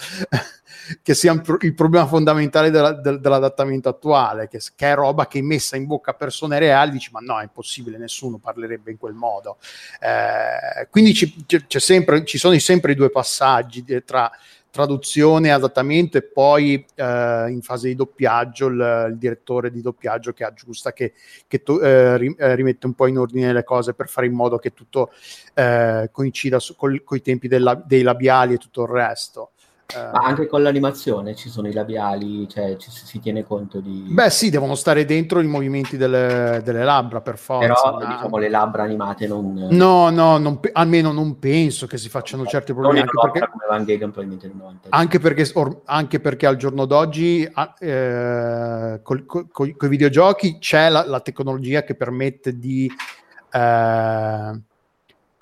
B: che sia il problema fondamentale della, del, dell'adattamento attuale, che, che, è roba che messa in bocca a persone reali, dici ma no, è impossibile, nessuno parlerebbe in quel modo. Eh, quindi ci, c'è sempre, ci sono sempre i due passaggi tra traduzione, adattamento e poi eh, in fase di doppiaggio il, il, direttore di doppiaggio che aggiusta, che, che to, eh, eh, rimette un po' in ordine le cose per fare in modo che tutto eh, coincida con i tempi della, dei labiali e tutto il resto.
A: Ma anche con l'animazione ci sono i labiali, cioè ci, si tiene conto di...
B: Beh sì, devono stare dentro i movimenti delle, delle labbra per forza.
A: Però ma... diciamo le labbra animate non...
B: No, no, non pe- almeno non penso che si facciano okay. certi problemi. Anche perché...
A: 90.
B: Anche perché, or- anche perché al giorno d'oggi eh, con i videogiochi c'è la, la, tecnologia che permette di... Eh,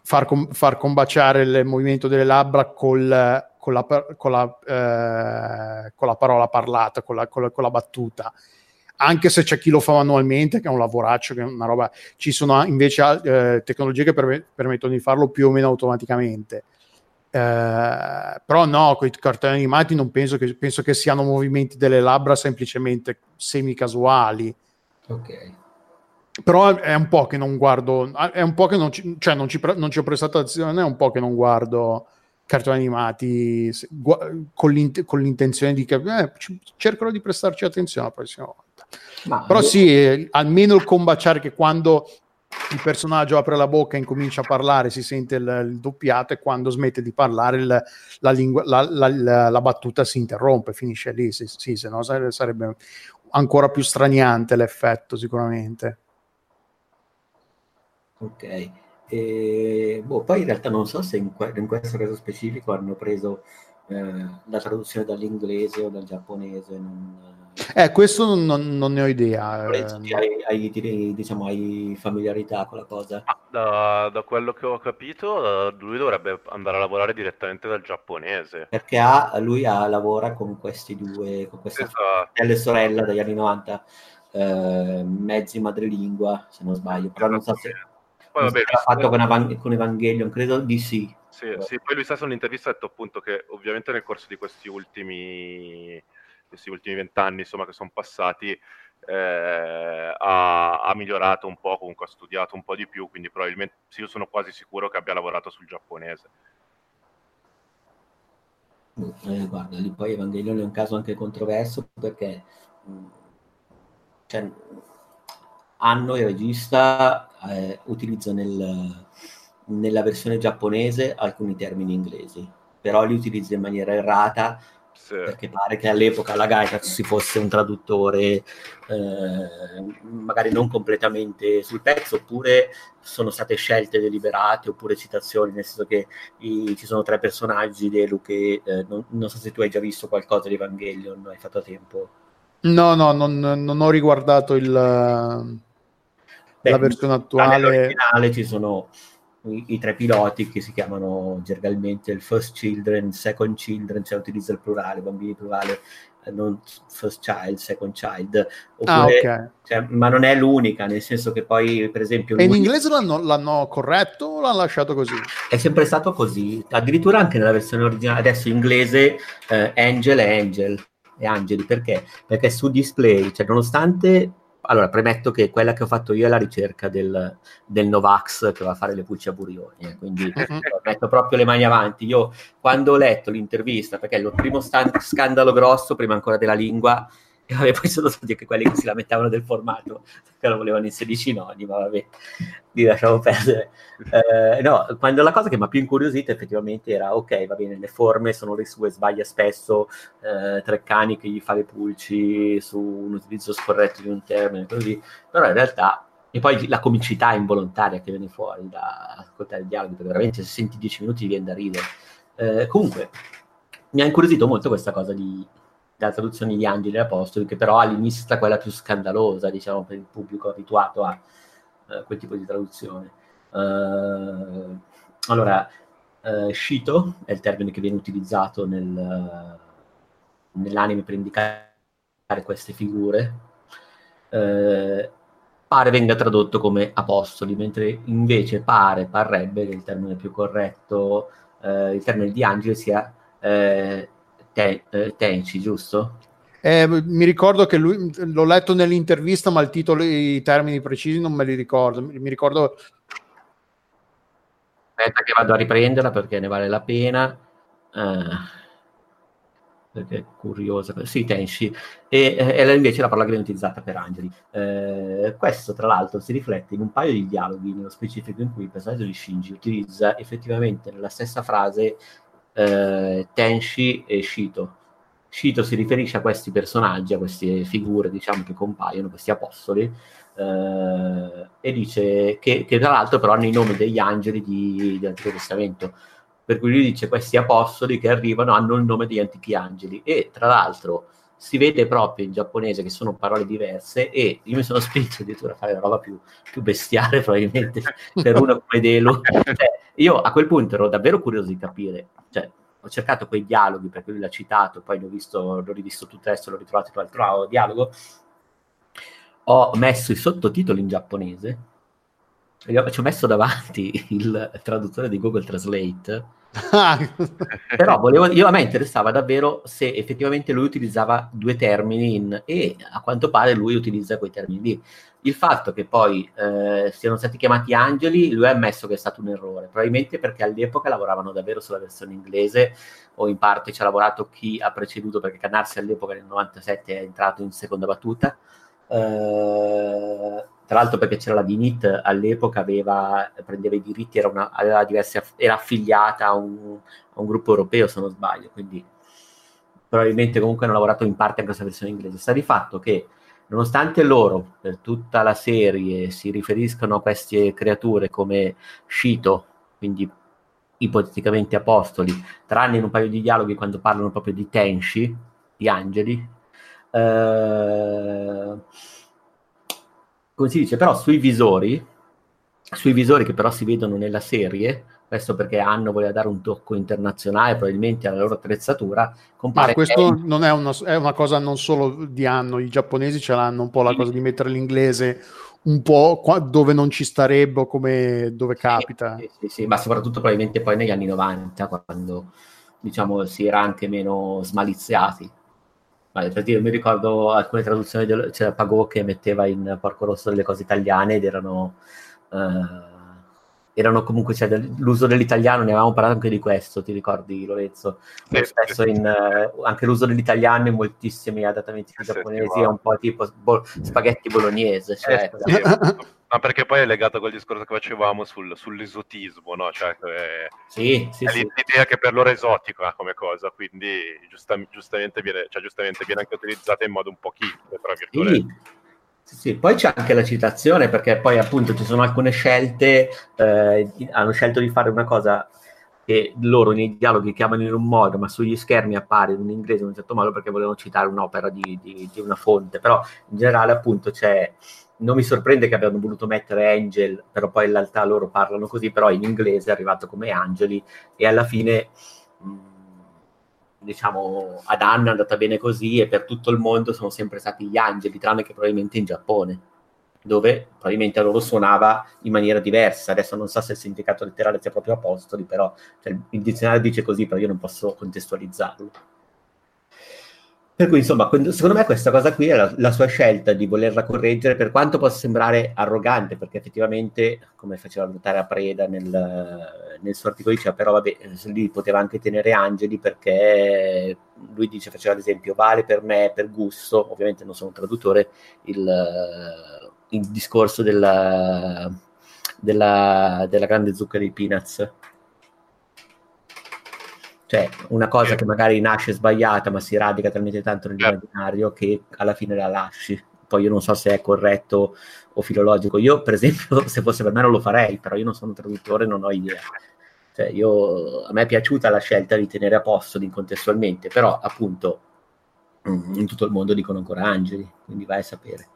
B: far, com- far combaciare il movimento delle labbra col con la, con la, eh, con la parola parlata, con la, con la, con la battuta anche se c'è chi lo fa manualmente, che è un lavoraccio, che è una roba. Ci sono invece eh, tecnologie che per- permettono di farlo più o meno automaticamente. Eh, però no, con i cartoni animati non penso che, penso che siano movimenti delle labbra semplicemente semi-casuali.
A: Ok.
B: Però è un po' che non guardo, è un po' che non ci, cioè non ci, non ci ho prestato attenzione, è un po' che non guardo cartoni animati con, l'int- con, l'intenzione di che eh, cercherò di prestarci attenzione la prossima volta. Ma Però io... sì, eh, almeno il combaciare che quando il personaggio apre la bocca e incomincia a parlare si sente il, il doppiato e quando smette di parlare il, la, lingua, la, la, la, battuta si interrompe, finisce lì, sì, sì se no sarebbe ancora più straniante l'effetto sicuramente.
A: Ok. E, boh, poi in realtà non so se in, que- in questo caso specifico hanno preso eh, la traduzione dall'inglese o dal giapponese. Non,
B: eh, questo non, non, ne ho idea.
A: Eh. Hai, hai, diciamo, hai familiarità con la cosa?
C: Ah, da, da, quello che ho capito, lui dovrebbe andare a lavorare direttamente dal giapponese.
A: Perché ha, lui ha, lavora con questi due, con questa esatto. e sorella dagli anni 90, eh, mezzi madrelingua, se non sbaglio. Però non so se poi, vabbè, l'ha fatto con, Evan- con, Evangelion, credo di sì.
C: Sì, sì, poi lui stesso nell'intervista ha detto appunto che ovviamente nel corso di questi ultimi questi ultimi vent'anni insomma che sono passati eh, ha, ha, migliorato un po', comunque ha studiato un po' di più, quindi probabilmente sì, io sono quasi sicuro che abbia lavorato sul giapponese.
A: Eh, guarda, lì poi Evangelion è un caso anche controverso perché mm, cioè, Anno, il regista, eh, utilizza nel, nella versione giapponese alcuni termini inglesi, però li utilizza in maniera errata sì. perché pare che all'epoca alla Gaita ci fosse un traduttore eh, magari non completamente sul pezzo, oppure sono state scelte deliberate, oppure citazioni, nel senso che i, ci sono tre personaggi di Elu che eh, non, non, so se tu hai già visto qualcosa di Evangelion, hai fatto a tempo.
B: No, no, non, non ho riguardato il, Beh, la versione attuale.
A: Ci sono i, i, tre piloti che si chiamano gergalmente il first children, second children, cioè utilizza il plurale, bambini plurale, eh, non first child, second child.
B: Ah, Oppure, ah, okay.
A: cioè, ma non è l'unica, nel senso che poi, per esempio...
B: E in inglese l'hanno, l'hanno, corretto o l'hanno lasciato così?
A: È sempre stato così, addirittura anche nella versione originale, adesso in inglese eh, Angel è Angel, e Angeli, perché? Perché su display, cioè nonostante allora, premetto che quella che ho fatto io è la ricerca del, del Novax che va a fare le pulci a Burioni, eh, quindi metto proprio le mani avanti. Io quando ho letto l'intervista, perché è il primo stand, scandalo grosso, prima ancora della lingua, e vabbè, poi sono stati anche quelli che si lamentavano del formato, perché lo volevano in 16 nodi, ma vabbè, li lasciamo perdere. Eh, no, quando la cosa che mi ha più incuriosito effettivamente era, ok, va bene, le forme sono le sue, sbaglia spesso, eh, Treccani che gli fa le pulci su un utilizzo scorretto di un termine, così, però in realtà, e poi la comicità involontaria che viene fuori da ascoltare il dialogo, perché veramente se senti 10 minuti ti viene da ridere. Eh, comunque, mi ha incuriosito molto questa cosa di dalla traduzione di Angeli e Apostoli, che però all'inizio è stata quella più scandalosa, diciamo, per il pubblico abituato a uh, quel tipo di traduzione. Uh, allora, uh, Shito è il termine che viene utilizzato nel, nell'anime per indicare queste figure. pare venga tradotto come apostoli, mentre invece pare, parrebbe che il termine più corretto, il termine di angeli sia Ten, eh, Tenchi, giusto?
B: Eh, mi ricordo che lui, l'ho letto nell'intervista, ma il titolo, i termini precisi non me li ricordo. Mi ricordo.
A: Aspetta, che vado a riprenderla perché ne vale la pena. Uh, perché è curiosa. Sì, Tenshi. E, e invece la parola che viene utilizzata per Angeli. Eh, questo, tra l'altro, si riflette in un paio di dialoghi, nello specifico in cui il personaggio di Shinji utilizza effettivamente nella stessa frase eh, Tenshi e Shito. Shito si riferisce a questi personaggi, a queste figure diciamo, che compaiono, questi apostoli, eh, e dice che, che, tra l'altro però hanno i nomi degli angeli di, dell'Antico Testamento. Per cui lui dice questi apostoli che arrivano hanno il nome degli antichi angeli e tra l'altro si vede proprio in giapponese che sono parole diverse e io mi sono spinto addirittura a fare una roba più, più bestiale probabilmente per uno come Delu. Cioè, io a quel punto ero davvero curioso di capire cioè, ho cercato quei dialoghi perché lui l'ha citato, poi l'ho, visto, l'ho rivisto tutto adesso, l'ho ritrovato in un altro dialogo. Ho messo i sottotitoli in giapponese, ci ho messo davanti il traduttore di Google Translate. Però volevo, io, a me interessava davvero se effettivamente lui utilizzava due termini in, e a quanto pare lui utilizza quei termini lì il fatto che poi eh, siano stati chiamati angeli, lui ha ammesso che è stato un errore, probabilmente perché all'epoca lavoravano davvero sulla versione inglese o in parte ci ha lavorato chi ha preceduto perché Canarsi all'epoca nel 97 è entrato in seconda battuta. Eh, tra l'altro perché c'era la Dinit all'epoca aveva, prendeva i diritti, era, una, aveva diversi, era affiliata a un, a un gruppo europeo se non sbaglio, quindi probabilmente comunque hanno lavorato in parte anche questa versione inglese. Sta di fatto che Nonostante loro per tutta la serie si riferiscano a queste creature come Shito, quindi ipoteticamente apostoli, tranne in un paio di dialoghi quando parlano proprio di Tenshi, di angeli, eh, come si dice, però sui visori, sui visori che però si vedono nella serie, questo perché hanno voleva dare un tocco internazionale probabilmente alla loro attrezzatura
B: compare Ma questo è... non è una, è una, cosa non solo di anno i giapponesi ce l'hanno un po' la cosa di mettere l'inglese un po' qua, dove non ci starebbe come dove capita.
A: Sì, sì, sì, ma soprattutto probabilmente poi negli anni 90, quando diciamo si era anche meno smaliziati. Per dire, mi ricordo alcune traduzioni, c'era Pagò che metteva in Porco Rosso delle cose italiane ed erano... Uh, erano comunque cioè, l'uso dell'italiano, ne avevamo parlato anche di questo, ti ricordi Lorenzo? Sì, spesso in, uh, anche l'uso dell'italiano in moltissimi adattamenti sì, giapponesi è un po' tipo bo- spaghetti bolognese. Cioè,
C: eh, ma perché poi è legato col discorso che facevamo sul, sull'esotismo, no? Cioè, è,
A: sì, sì,
C: è l'idea che per loro è esotica come cosa, quindi giusta, giustamente, viene, cioè, giustamente viene anche utilizzata in modo un po' kitsch, tra virgolette.
A: Sì, sì, poi c'è anche la citazione perché poi appunto ci sono alcune scelte, eh, hanno scelto di fare una cosa che loro nei dialoghi chiamano in un modo, ma sugli schermi appare in inglese in un certo modo perché volevano citare un'opera di, di, di una fonte, però in generale appunto c'è, non mi sorprende che abbiano voluto mettere Angel, però poi in realtà loro parlano così, però in inglese è arrivato come Angeli e alla fine... Mh, diciamo, ad Anna è andata bene così e per tutto il mondo sono sempre stati gli angeli, tranne che probabilmente in Giappone, dove probabilmente a loro suonava in maniera diversa. Adesso non so se il significato letterale sia proprio apostoli, però cioè, il dizionario dice così, però io non posso contestualizzarlo. Per cui, insomma, secondo me questa cosa qui è la, la, sua scelta di volerla correggere, per quanto possa sembrare arrogante, perché effettivamente, come faceva notare a Preda nel, nel suo articolo, diceva, però vabbè, lì poteva anche tenere Angeli, perché lui dice, faceva ad esempio, vale per me, per gusto, ovviamente non sono un traduttore, il, il discorso della, della, della grande zucca dei Peanuts, cioè, una cosa che magari nasce sbagliata, ma si radica talmente tanto nell'immaginario che alla fine la lasci. Poi io non so se è corretto o filologico. Io, per esempio, se fosse per me non lo farei, però io non sono traduttore, non ho idea. Cioè, io, a me è piaciuta la scelta di tenere a posto contestualmente, però appunto mm, in tutto il mondo dicono ancora angeli, quindi vai a sapere.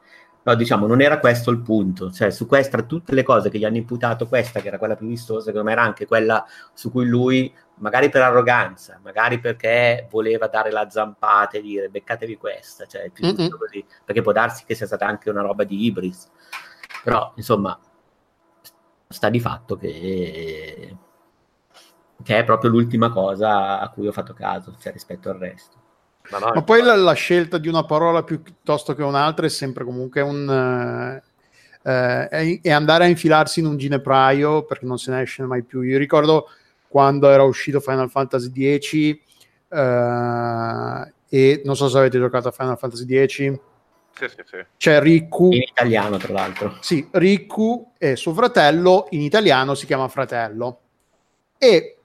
A: No, diciamo, non era questo il punto, cioè su questa, tutte le cose che gli hanno imputato, questa che era quella più vistosa, secondo me era anche quella su cui lui, magari per arroganza, magari perché voleva dare la zampata e dire beccatevi questa, cioè così, perché può darsi che sia stata anche una roba di Ibris, però insomma sta di fatto che, che è proprio l'ultima cosa a cui ho fatto caso, cioè rispetto al resto.
B: Ma, no, Ma poi la, la, scelta di una parola piuttosto che un'altra è sempre comunque un... Eh, è, è, andare a infilarsi in un ginepraio perché non se ne esce mai più. Io ricordo quando era uscito Final Fantasy X eh, e non so se avete giocato a Final Fantasy X.
C: Sì, sì, sì.
B: C'è Riku.
A: In italiano, tra l'altro.
B: Sì, Riku e suo fratello in italiano si chiama fratello. E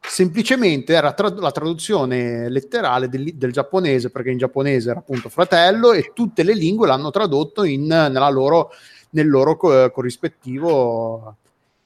B: semplicemente era tra- la traduzione letterale del, del, giapponese, perché in giapponese era appunto fratello, e tutte le lingue l'hanno tradotto in, loro, nel loro co- corrispettivo.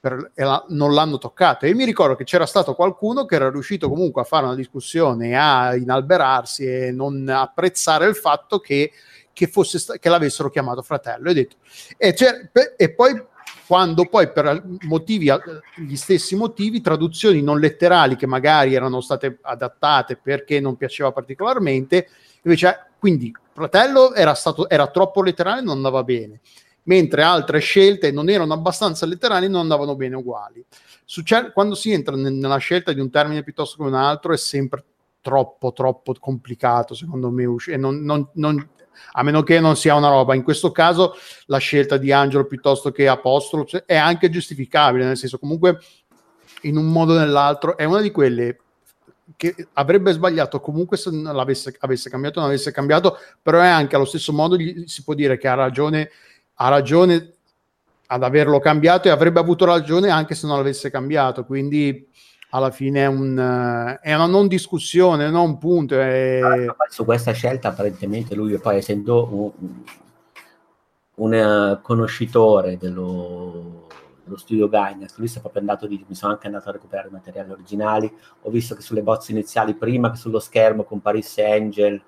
B: Per, la, non l'hanno toccato. E mi ricordo che c'era stato qualcuno che era riuscito comunque a fare una discussione, a inalberarsi e non apprezzare il fatto che, che, fosse, che l'avessero chiamato fratello. E, detto, e, e poi quando poi per motivi, gli stessi motivi, traduzioni non letterali che magari erano state adattate perché non piaceva particolarmente, invece quindi fratello era, stato, era troppo letterale e non andava bene, mentre altre scelte non erano abbastanza letterali e non andavano bene uguali. Succe- quando si entra nella scelta di un termine piuttosto che un altro è sempre troppo, troppo complicato, secondo me, e non, non, non, a meno che non sia una roba. In questo caso la scelta di Angelo piuttosto che Apostolo è anche giustificabile, nel senso comunque in un modo o nell'altro è una di quelle che avrebbe sbagliato comunque se non l'avesse avesse cambiato non avesse cambiato, però è anche allo stesso modo gli, si può dire che ha ragione, ha ragione ad averlo cambiato e avrebbe avuto ragione anche se non l'avesse cambiato, quindi alla fine è, un, è una non discussione, non un punto. È...
A: Su questa scelta apparentemente lui poi essendo un, un eh, conoscitore dello, dello studio Gaines, lui si è proprio andato di, mi sono anche andato a recuperare i materiali originali, ho visto che sulle bozze iniziali, prima che sullo schermo comparisse Angel,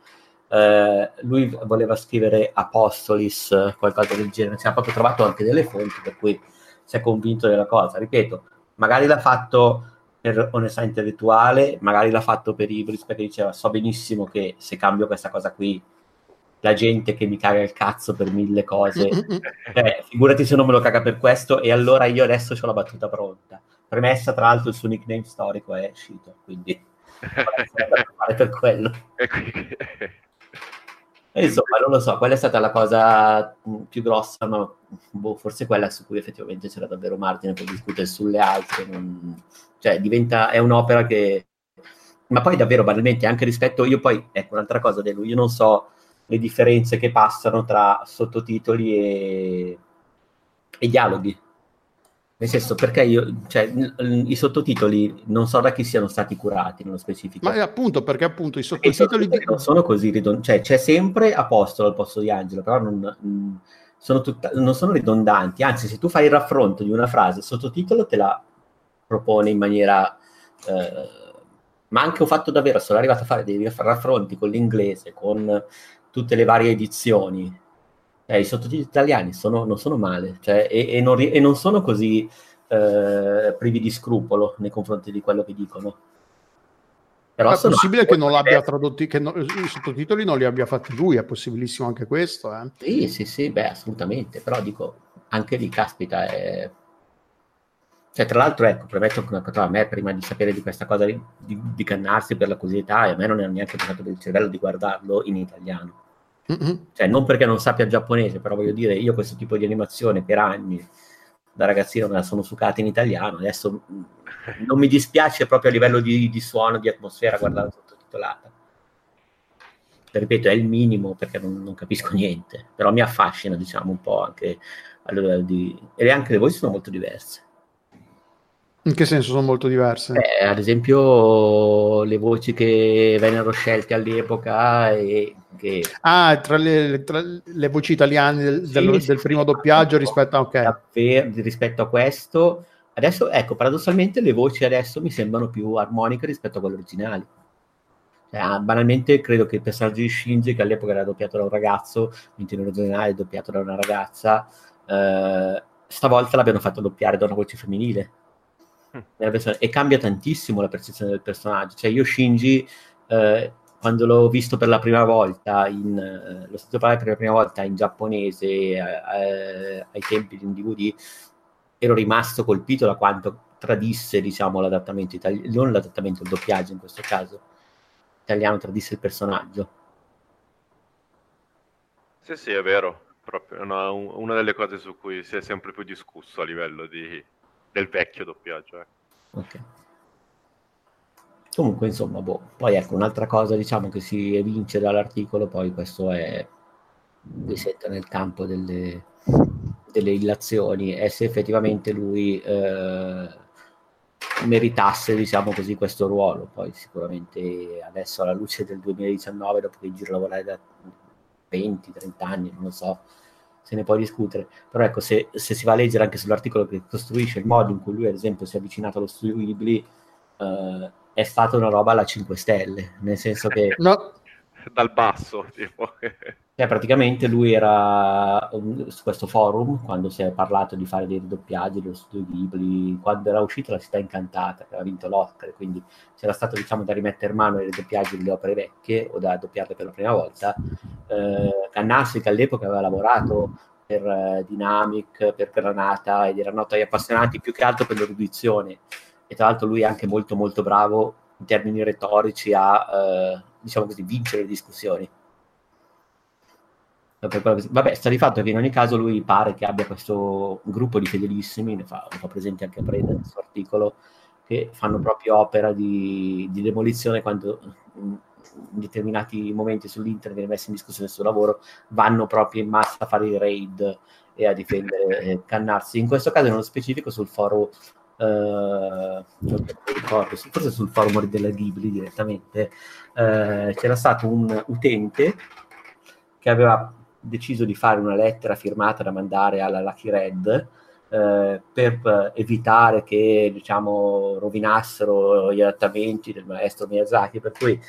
A: eh, lui voleva scrivere Apostolis, qualcosa del genere, si è proprio trovato anche delle fonti per cui si è convinto della cosa, ripeto, magari l'ha fatto per onestà intellettuale, magari l'ha fatto per Ibris perché diceva so benissimo che se cambio questa cosa qui la gente che mi caga il cazzo per mille cose. eh, figurati se non me lo caga per questo, e allora io adesso ho la battuta pronta. Premessa, tra l'altro, il suo nickname storico è Shito, quindi fare per quello. E insomma, non lo so, quella è stata la cosa più grossa, ma boh, forse quella su cui effettivamente c'era davvero margine per discutere sulle altre. Non... Cioè, diventa, è un'opera che... Ma poi davvero banalmente, anche rispetto... Io poi, ecco, un'altra cosa di lui, io non so le differenze che passano tra sottotitoli e, e dialoghi. Nel senso, perché io, cioè, i sottotitoli non so da chi siano stati curati nello specifico.
B: Ma è appunto perché appunto i sottotitoli,
A: I sottotitoli non sono così ridondanti, cioè c'è sempre Apostolo al posto di Angelo, però non, sono, tutta, non sono ridondanti, anzi se tu fai il raffronto di una frase, il sottotitolo te la propone in maniera... Eh, ma anche ho fatto davvero, sono arrivato a fare dei raffronti con l'inglese, con tutte le varie edizioni, eh, i sottotitoli italiani sono, non sono male, cioè, e, e, non, e, non, sono così eh, privi di scrupolo nei confronti di quello che dicono.
B: Però è possibile che non l'abbia tradotti, che no, i sottotitoli non li abbia fatti lui, è possibilissimo anche questo. Eh?
A: Sì, sì, sì, beh, assolutamente, però dico, anche lì, caspita, è... Cioè, tra l'altro, ecco, premetto che a me, prima di sapere di questa cosa di, di, di cannarsi per la curiosità, a me non era neanche passato per il cervello di guardarlo in italiano Mm-hmm. Cioè, non perché non sappia giapponese, però voglio dire, io questo tipo di animazione per anni da ragazzino me la sono sucata in italiano, adesso mm, non mi dispiace proprio a livello di, di suono, di atmosfera guardarla sottotitolata. Ripeto, è il minimo perché non, non, capisco niente, però mi affascina, diciamo, un po' anche di... e anche le voci sono molto diverse.
B: In che senso sono molto diverse?
A: Eh, ad esempio, le voci che vennero scelte all'epoca e che...
B: Ah, tra le, tra le voci italiane del, sì, del, sì, del primo sì, doppiaggio rispetto a, okay.
A: rispetto a questo. Adesso, ecco, paradossalmente le voci adesso mi sembrano più armoniche rispetto a quelle originali. Cioè, ah, banalmente credo che il personaggio di Shinji, che all'epoca era doppiato da un ragazzo, mentre in originale è doppiato da una ragazza, eh, stavolta l'abbiano fatto doppiare da una voce femminile e cambia tantissimo la percezione del personaggio. Cioè, io Shinji, eh, quando l'ho visto per la prima volta, in, eh, l'ho sentito parlare per la prima volta in giapponese eh, eh ai tempi di un DVD, ero rimasto colpito da quanto tradisse, diciamo, l'adattamento italiano, non l'adattamento, il doppiaggio in questo caso, italiano tradisse il personaggio.
C: Sì, sì, è vero. Proprio una, una delle cose su cui si è sempre più discusso a livello di, del vecchio doppiaggio. Eh. Ok.
A: Comunque, insomma, boh. Poi ecco, un'altra cosa, diciamo, che si evince dall'articolo, poi questo è risetta nel campo delle, delle illazioni, è se effettivamente lui eh, meritasse, diciamo così, questo ruolo. Poi sicuramente adesso alla luce del 2019, dopo che giro a lavorare da 20-30 anni, non lo so, se ne può discutere, però ecco, se, se, si va a leggere anche sull'articolo che costruisce il modo in cui lui, ad esempio, si è avvicinato allo studio Ghibli, eh, è stata una roba alla 5 stelle, nel senso che...
B: No.
C: Dal basso, tipo.
A: Cioè, praticamente lui era um, su questo forum, quando si è parlato di fare dei ridoppiaggi dello studio Ghibli, quando era uscita La città incantata, che aveva vinto l'Oscar, quindi c'era stato, diciamo, da rimettere mano ai ridoppiaggi delle opere vecchie, o da doppiarle per la prima volta. Eh, Cannassi, che all'epoca aveva lavorato per uh, Dynamic, per Granata, ed erano notai appassionati più che altro per l'erudizione. E tra l'altro lui è anche molto molto bravo in termini retorici a, uh, diciamo così, vincere le discussioni Vabbè, sta di fatto che in ogni caso lui pare che abbia questo gruppo di fedelissimi, ne fa, ne fa presente anche a Preda nel suo articolo, che fanno proprio opera di, di demolizione quando in determinati momenti sull'internet viene messo in discussione il suo lavoro, vanno proprio in massa a fare i raid e a difendere, eh, cannarsi. In questo caso, nello specifico, sul foro Uh, ricordo, forse sul forum della Ghibli direttamente, uh, c'era stato un utente che aveva deciso di fare una lettera firmata da mandare alla Lucky Red eh, per evitare che diciamo, rovinassero gli adattamenti del maestro Miyazaki, per cui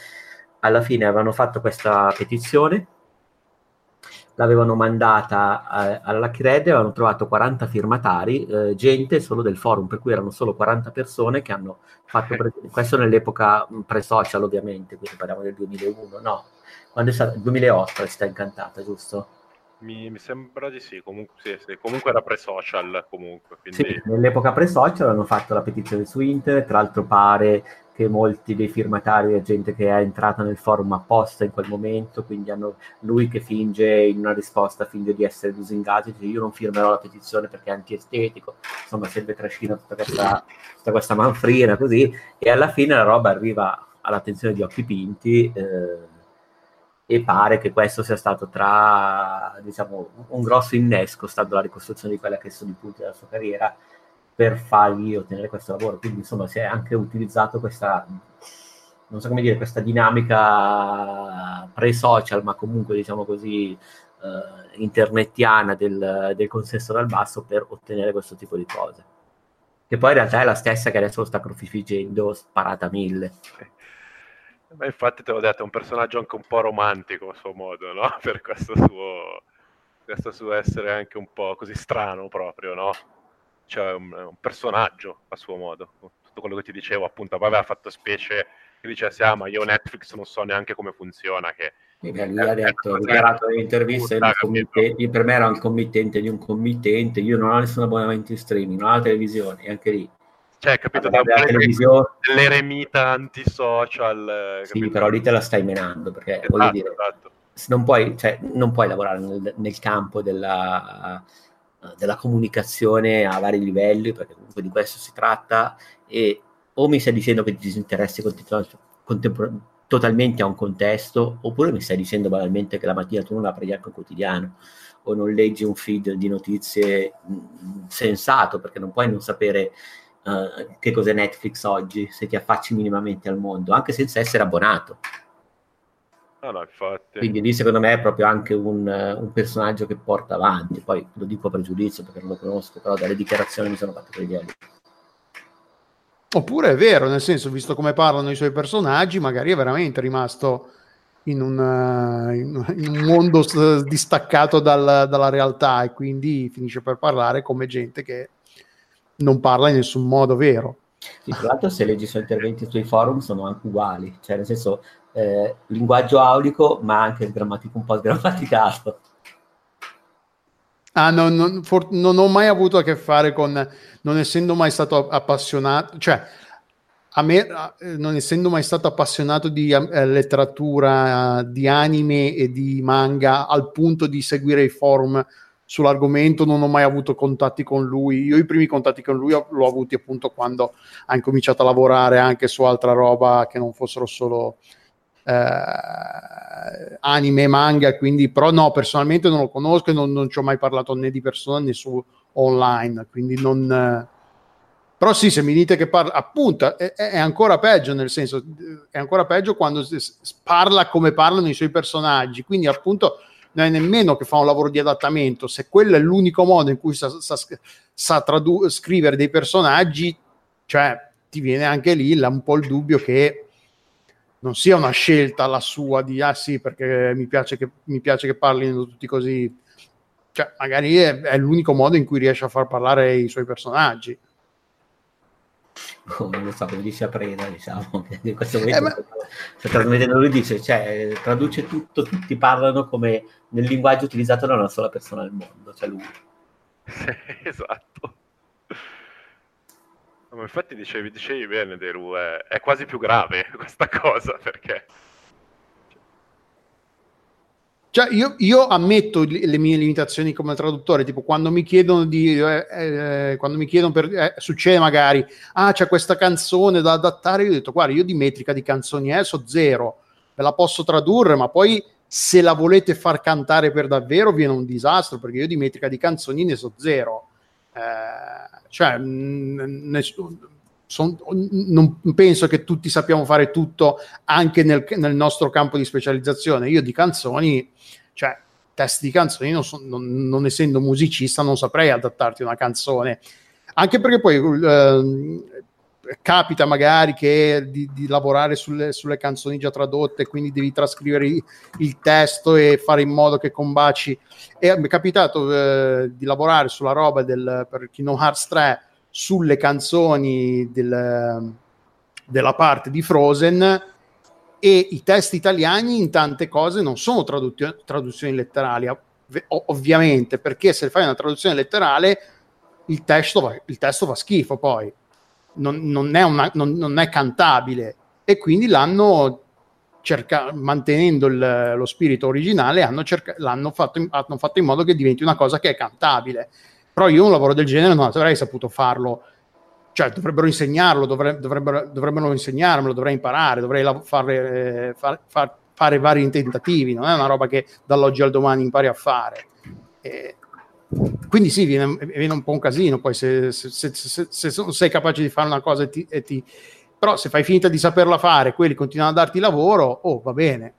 A: alla fine avevano fatto questa petizione, l'avevano mandata a, alla Lucky Red e avevano trovato 40 firmatari, eh, gente solo del forum, per cui erano solo 40 persone che hanno fatto, pre- questo nell'epoca pre-social ovviamente, quindi parliamo del 2001, no, quando è stato? 2008 la città incantata, giusto?
C: Mi, mi, sembra di sì, comunque, sì, sì. comunque era pre-social. Comunque, quindi...
A: sì, nell'epoca pre-social hanno fatto la petizione su internet, tra l'altro pare che molti dei firmatari è gente che è entrata nel forum apposta in quel momento, quindi hanno lui che finge in una risposta, finge di essere lusingato, dice io non firmerò la petizione perché è antiestetico, insomma sempre trascina tutta questa, tutta questa manfrina così, e alla fine la roba arriva all'attenzione di Occhi Pinti, eh, e pare che questo sia stato tra diciamo un grosso innesco stando la ricostruzione di quella che sono i punti della sua carriera per fargli ottenere questo lavoro. Quindi insomma si è anche utilizzato questa non so come dire questa dinamica pre-social ma comunque diciamo così eh, internetiana del, del consenso dal basso per ottenere questo tipo di cose. Che poi in realtà è la stessa che adesso lo sta crocifiggendo sparata mille
C: ma infatti te l'ho detto, è un personaggio anche un po' romantico a suo modo, no? Per questo suo, questo suo essere anche un po' così strano proprio, no? Cioè un, un personaggio a suo modo. Tutto quello che ti dicevo, appunto, poi aveva fatto specie che dicesse, ah, ma io Netflix non so neanche come funziona, che...
A: Sì, lui ha detto, ha dichiarato nell'intervista, per me era un committente di un committente, io non ho nessun abbonamento in streaming, non ho la televisione, anche lì
C: cioè, capito, da
A: la televisione...
C: l'eremita antisocial.
A: Sì, capito? però lì te la stai menando, perché esatto, voglio dire, esatto. non, puoi, cioè, non puoi lavorare nel, nel campo della, della, comunicazione a vari livelli, perché comunque di questo si tratta, e o mi stai dicendo che ti disinteressi contempor- totalmente a un contesto, oppure mi stai dicendo banalmente che la mattina tu non apri neanche un quotidiano o non leggi un feed di notizie mh, sensato, perché non puoi non sapere uh, che cos'è Netflix oggi, se ti affacci minimamente al mondo, anche senza essere abbonato.
C: Ah, no,
A: Quindi lì secondo me è proprio anche un, un, personaggio che porta avanti, poi lo dico per giudizio perché non lo conosco, però dalle dichiarazioni mi sono fatto credere.
B: Oppure è vero, nel senso, visto come parlano i suoi personaggi, magari è veramente rimasto in un, in un mondo distaccato dal, dalla realtà e quindi finisce per parlare come gente che non parla in nessun modo vero.
A: Sì, tra l'altro se leggi i suoi interventi sui forum sono anche uguali, cioè nel senso eh, linguaggio aulico ma anche grammatico un po' sgrammaticato.
B: Ah, no, non, for, non ho mai avuto a che fare con, non essendo mai stato appassionato, cioè a me, non essendo mai stato appassionato di eh, letteratura, di anime e di manga, al punto di seguire i forum sull'argomento, non ho mai avuto contatti con lui. Io i primi contatti con lui l'ho avuti appunto quando ha incominciato a lavorare anche su altra roba che non fossero solo eh, anime e manga, quindi però no, personalmente non lo conosco e non, non ci ho mai parlato né di persona né su online, quindi non... Eh, però sì, se mi dite che parla, appunto, è, è, ancora peggio, nel senso, è ancora peggio quando parla come parlano i suoi personaggi, quindi appunto non è nemmeno che fa un lavoro di adattamento, se quello è l'unico modo in cui sa, sa, sa tradu- scrivere dei personaggi, cioè ti viene anche lì la, un po' il dubbio che non sia una scelta la sua di ah sì perché mi piace che, mi piace che parlino tutti così cioè magari è, è l'unico modo in cui riesce a far parlare i suoi personaggi
A: lo so, come dice a Preda, diciamo, che in questo momento eh, ma... sta trasmettendo, lui dice, cioè, traduce tutto, tutti parlano come nel linguaggio utilizzato da una sola persona al mondo, cioè lui.
C: esatto. Ma infatti dicevi, dicevi bene, Deru, è, è quasi più grave questa cosa, perché
B: cioè, io, io, ammetto le mie limitazioni come traduttore, tipo quando mi chiedono di, eh, eh, quando mi chiedono per, eh, succede magari, ah c'è questa canzone da adattare, io ho detto guarda io di metrica di canzoni eh, so zero, ve la posso tradurre, ma poi se la volete far cantare per davvero viene un disastro, perché io di metrica di canzoni ne so zero. Eh, cioè, nessuno son, non penso che tutti sappiamo fare tutto anche nel, nel, nostro campo di specializzazione. Io di canzoni, cioè test di canzoni, non, so, non, non essendo musicista, non saprei adattarti una canzone. Anche perché poi eh, capita magari che di, di lavorare sulle, sulle, canzoni già tradotte, quindi devi trascrivere il, il, testo e fare in modo che combaci. E mi è capitato eh, di lavorare sulla roba del, per Kingdom Hearts 3 sulle canzoni del, della parte di Frozen e i testi italiani in tante cose non sono traduzioni, traduzioni letterali, ov- ovviamente, perché se fai una traduzione letterale il testo va, il testo fa schifo poi, non, non, è una, non, non, è cantabile e quindi l'hanno cerca, mantenendo il, lo spirito originale hanno, cerca, l'hanno fatto in, hanno fatto in modo che diventi una cosa che è cantabile. Però io un lavoro del genere non avrei saputo farlo cioè dovrebbero insegnarlo, dovre, dovrebbero, dovrebbero insegnarmelo, dovrei imparare, dovrei fare, eh, far, far, fare vari tentativi, non è una roba che dall'oggi al domani impari a fare. E, quindi sì, viene, viene, un po' un casino poi se, se, se, se, sei capace di fare una cosa e ti, e ti... però se fai finta di saperla fare, quelli continuano a darti lavoro, oh va bene,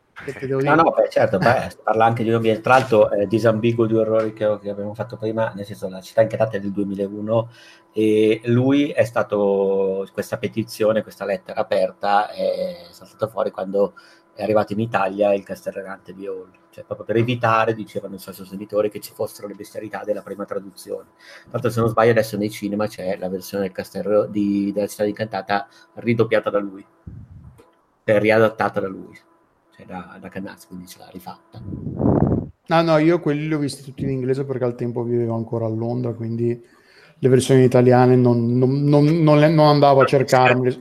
A: No, no, beh, certo, beh, parla anche di un ambiente. Tra l'altro, eh, disambiguo due errori che, che, abbiamo fatto prima, nel senso la città inchiatata è del 2001 e lui è stato, questa petizione, questa lettera aperta è saltata fuori quando è arrivato in Italia il Castelrenante di Hall, cioè proprio per evitare, dicevano i suoi sostenitori, che ci fossero le bestialità della prima traduzione. Tra l'altro, se non sbaglio, adesso nei cinema c'è la versione del castello di, della città incantata ridoppiata da lui, riadattata da lui cioè da, da Canazzi, quindi ce l'ha rifatta.
B: Ah no, io quelli li ho visti tutti in inglese perché al tempo vivevo ancora a Londra, quindi le versioni italiane non, non, non, non andavo a cercarmi.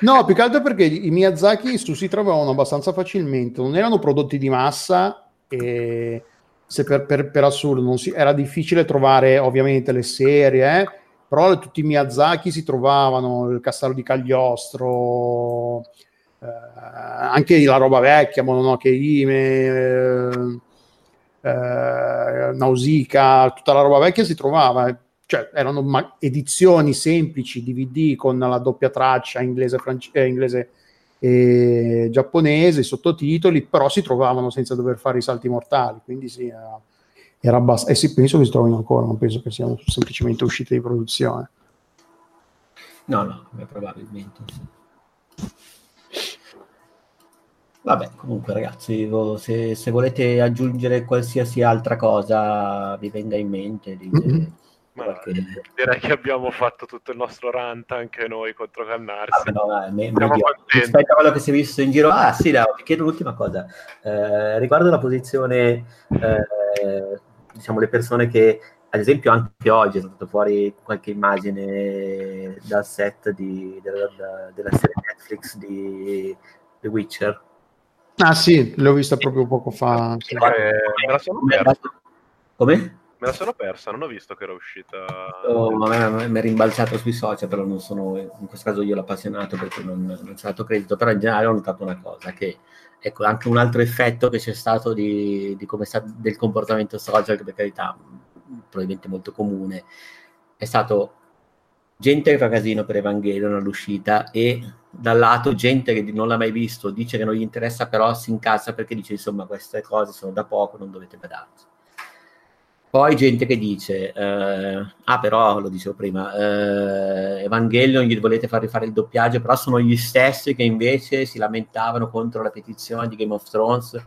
B: No, più che altro perché i Miyazaki su si trovavano abbastanza facilmente, non erano prodotti di massa e se per, per, per assurdo si, era difficile trovare ovviamente le serie, eh, però tutti i Miyazaki si trovavano, il Castello di Cagliostro, eh, anche la roba vecchia, Mononoke Hime, eh, eh, Nausicaa, tutta la roba vecchia si trovava, cioè erano ma- edizioni semplici, DVD con la doppia traccia inglese, france- eh, inglese e giapponese, sottotitoli, però si trovavano senza dover fare i salti mortali, quindi sì, era, era abbastanza, e sì, penso che si trovino ancora, non penso che siano semplicemente uscite di produzione.
A: No, no, probabilmente sì. Vabbè, comunque ragazzi, se, se, volete aggiungere qualsiasi altra cosa vi venga in mente, dite, mm-hmm.
C: qualche... direi che abbiamo fatto tutto il nostro rant anche noi contro Cannarsi. Ah, no,
A: no, me, rispetto a quello che si è visto in giro, ah sì, no, vi chiedo l'ultima cosa. Eh, riguardo la posizione, eh, diciamo, le persone che, ad esempio, anche oggi è stata fuori qualche immagine dal set di, della, della serie Netflix di The Witcher
B: Ah sì, l'ho vista proprio poco fa. Sì. Eh,
C: me la sono persa. Come? Me la sono persa, non ho visto che era uscita.
A: Oh, mi è rimbalzato sui social, però non sono, in questo caso io l'appassionato perché non, non c'è dato credito, però in generale ho notato una cosa, che ecco, anche un altro effetto che c'è stato di, di come sta, del comportamento social, che per carità probabilmente molto comune, è stato gente che fa casino per Evangelion all'uscita e dal lato gente che non l'ha mai visto, dice che non gli interessa, però si incazza perché dice insomma queste cose sono da poco, non dovete badarci. Poi gente che dice, eh, ah però lo dicevo prima, eh, Evangelion gli volete far rifare il doppiaggio, però sono gli stessi che invece si lamentavano contro la petizione di Game of Thrones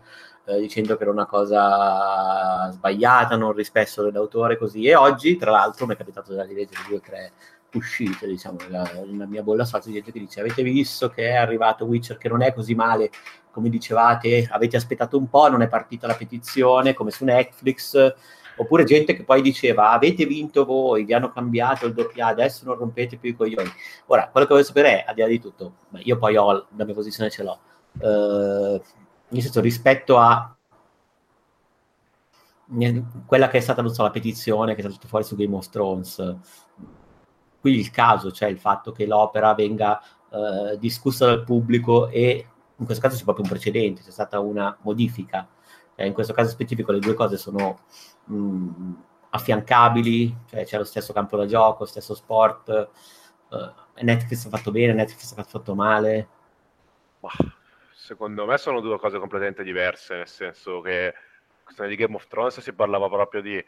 A: eh, dicendo che era una cosa sbagliata, non rispetto dell'autore così. E oggi, tra l'altro, mi è capitato di leggere due o tre uscite, diciamo, nella, nella mia bolla social, gente che dice avete visto che è arrivato Witcher che non è così male come dicevate, avete aspettato un po', non è partita la petizione come su Netflix, oppure gente che poi diceva avete vinto voi, vi hanno cambiato il doppiaggio, adesso non rompete più i coglioni. Ora, quello che voglio sapere è, al di là di tutto, io poi ho la mia posizione ce l'ho, uh, nel senso rispetto a quella che è stata so, la petizione che è stata fuori su Game of Thrones qui il caso, cioè il fatto che l'opera venga eh, discussa dal pubblico e in questo caso c'è proprio un precedente, c'è stata una modifica. Eh, in questo caso specifico le due cose sono mh, mm, affiancabili, cioè c'è lo stesso campo da gioco, lo stesso sport. Eh, Netflix ha fatto bene, Netflix ha fatto male.
C: Secondo me sono due cose completamente diverse, nel senso che questione di Game of Thrones si parlava proprio di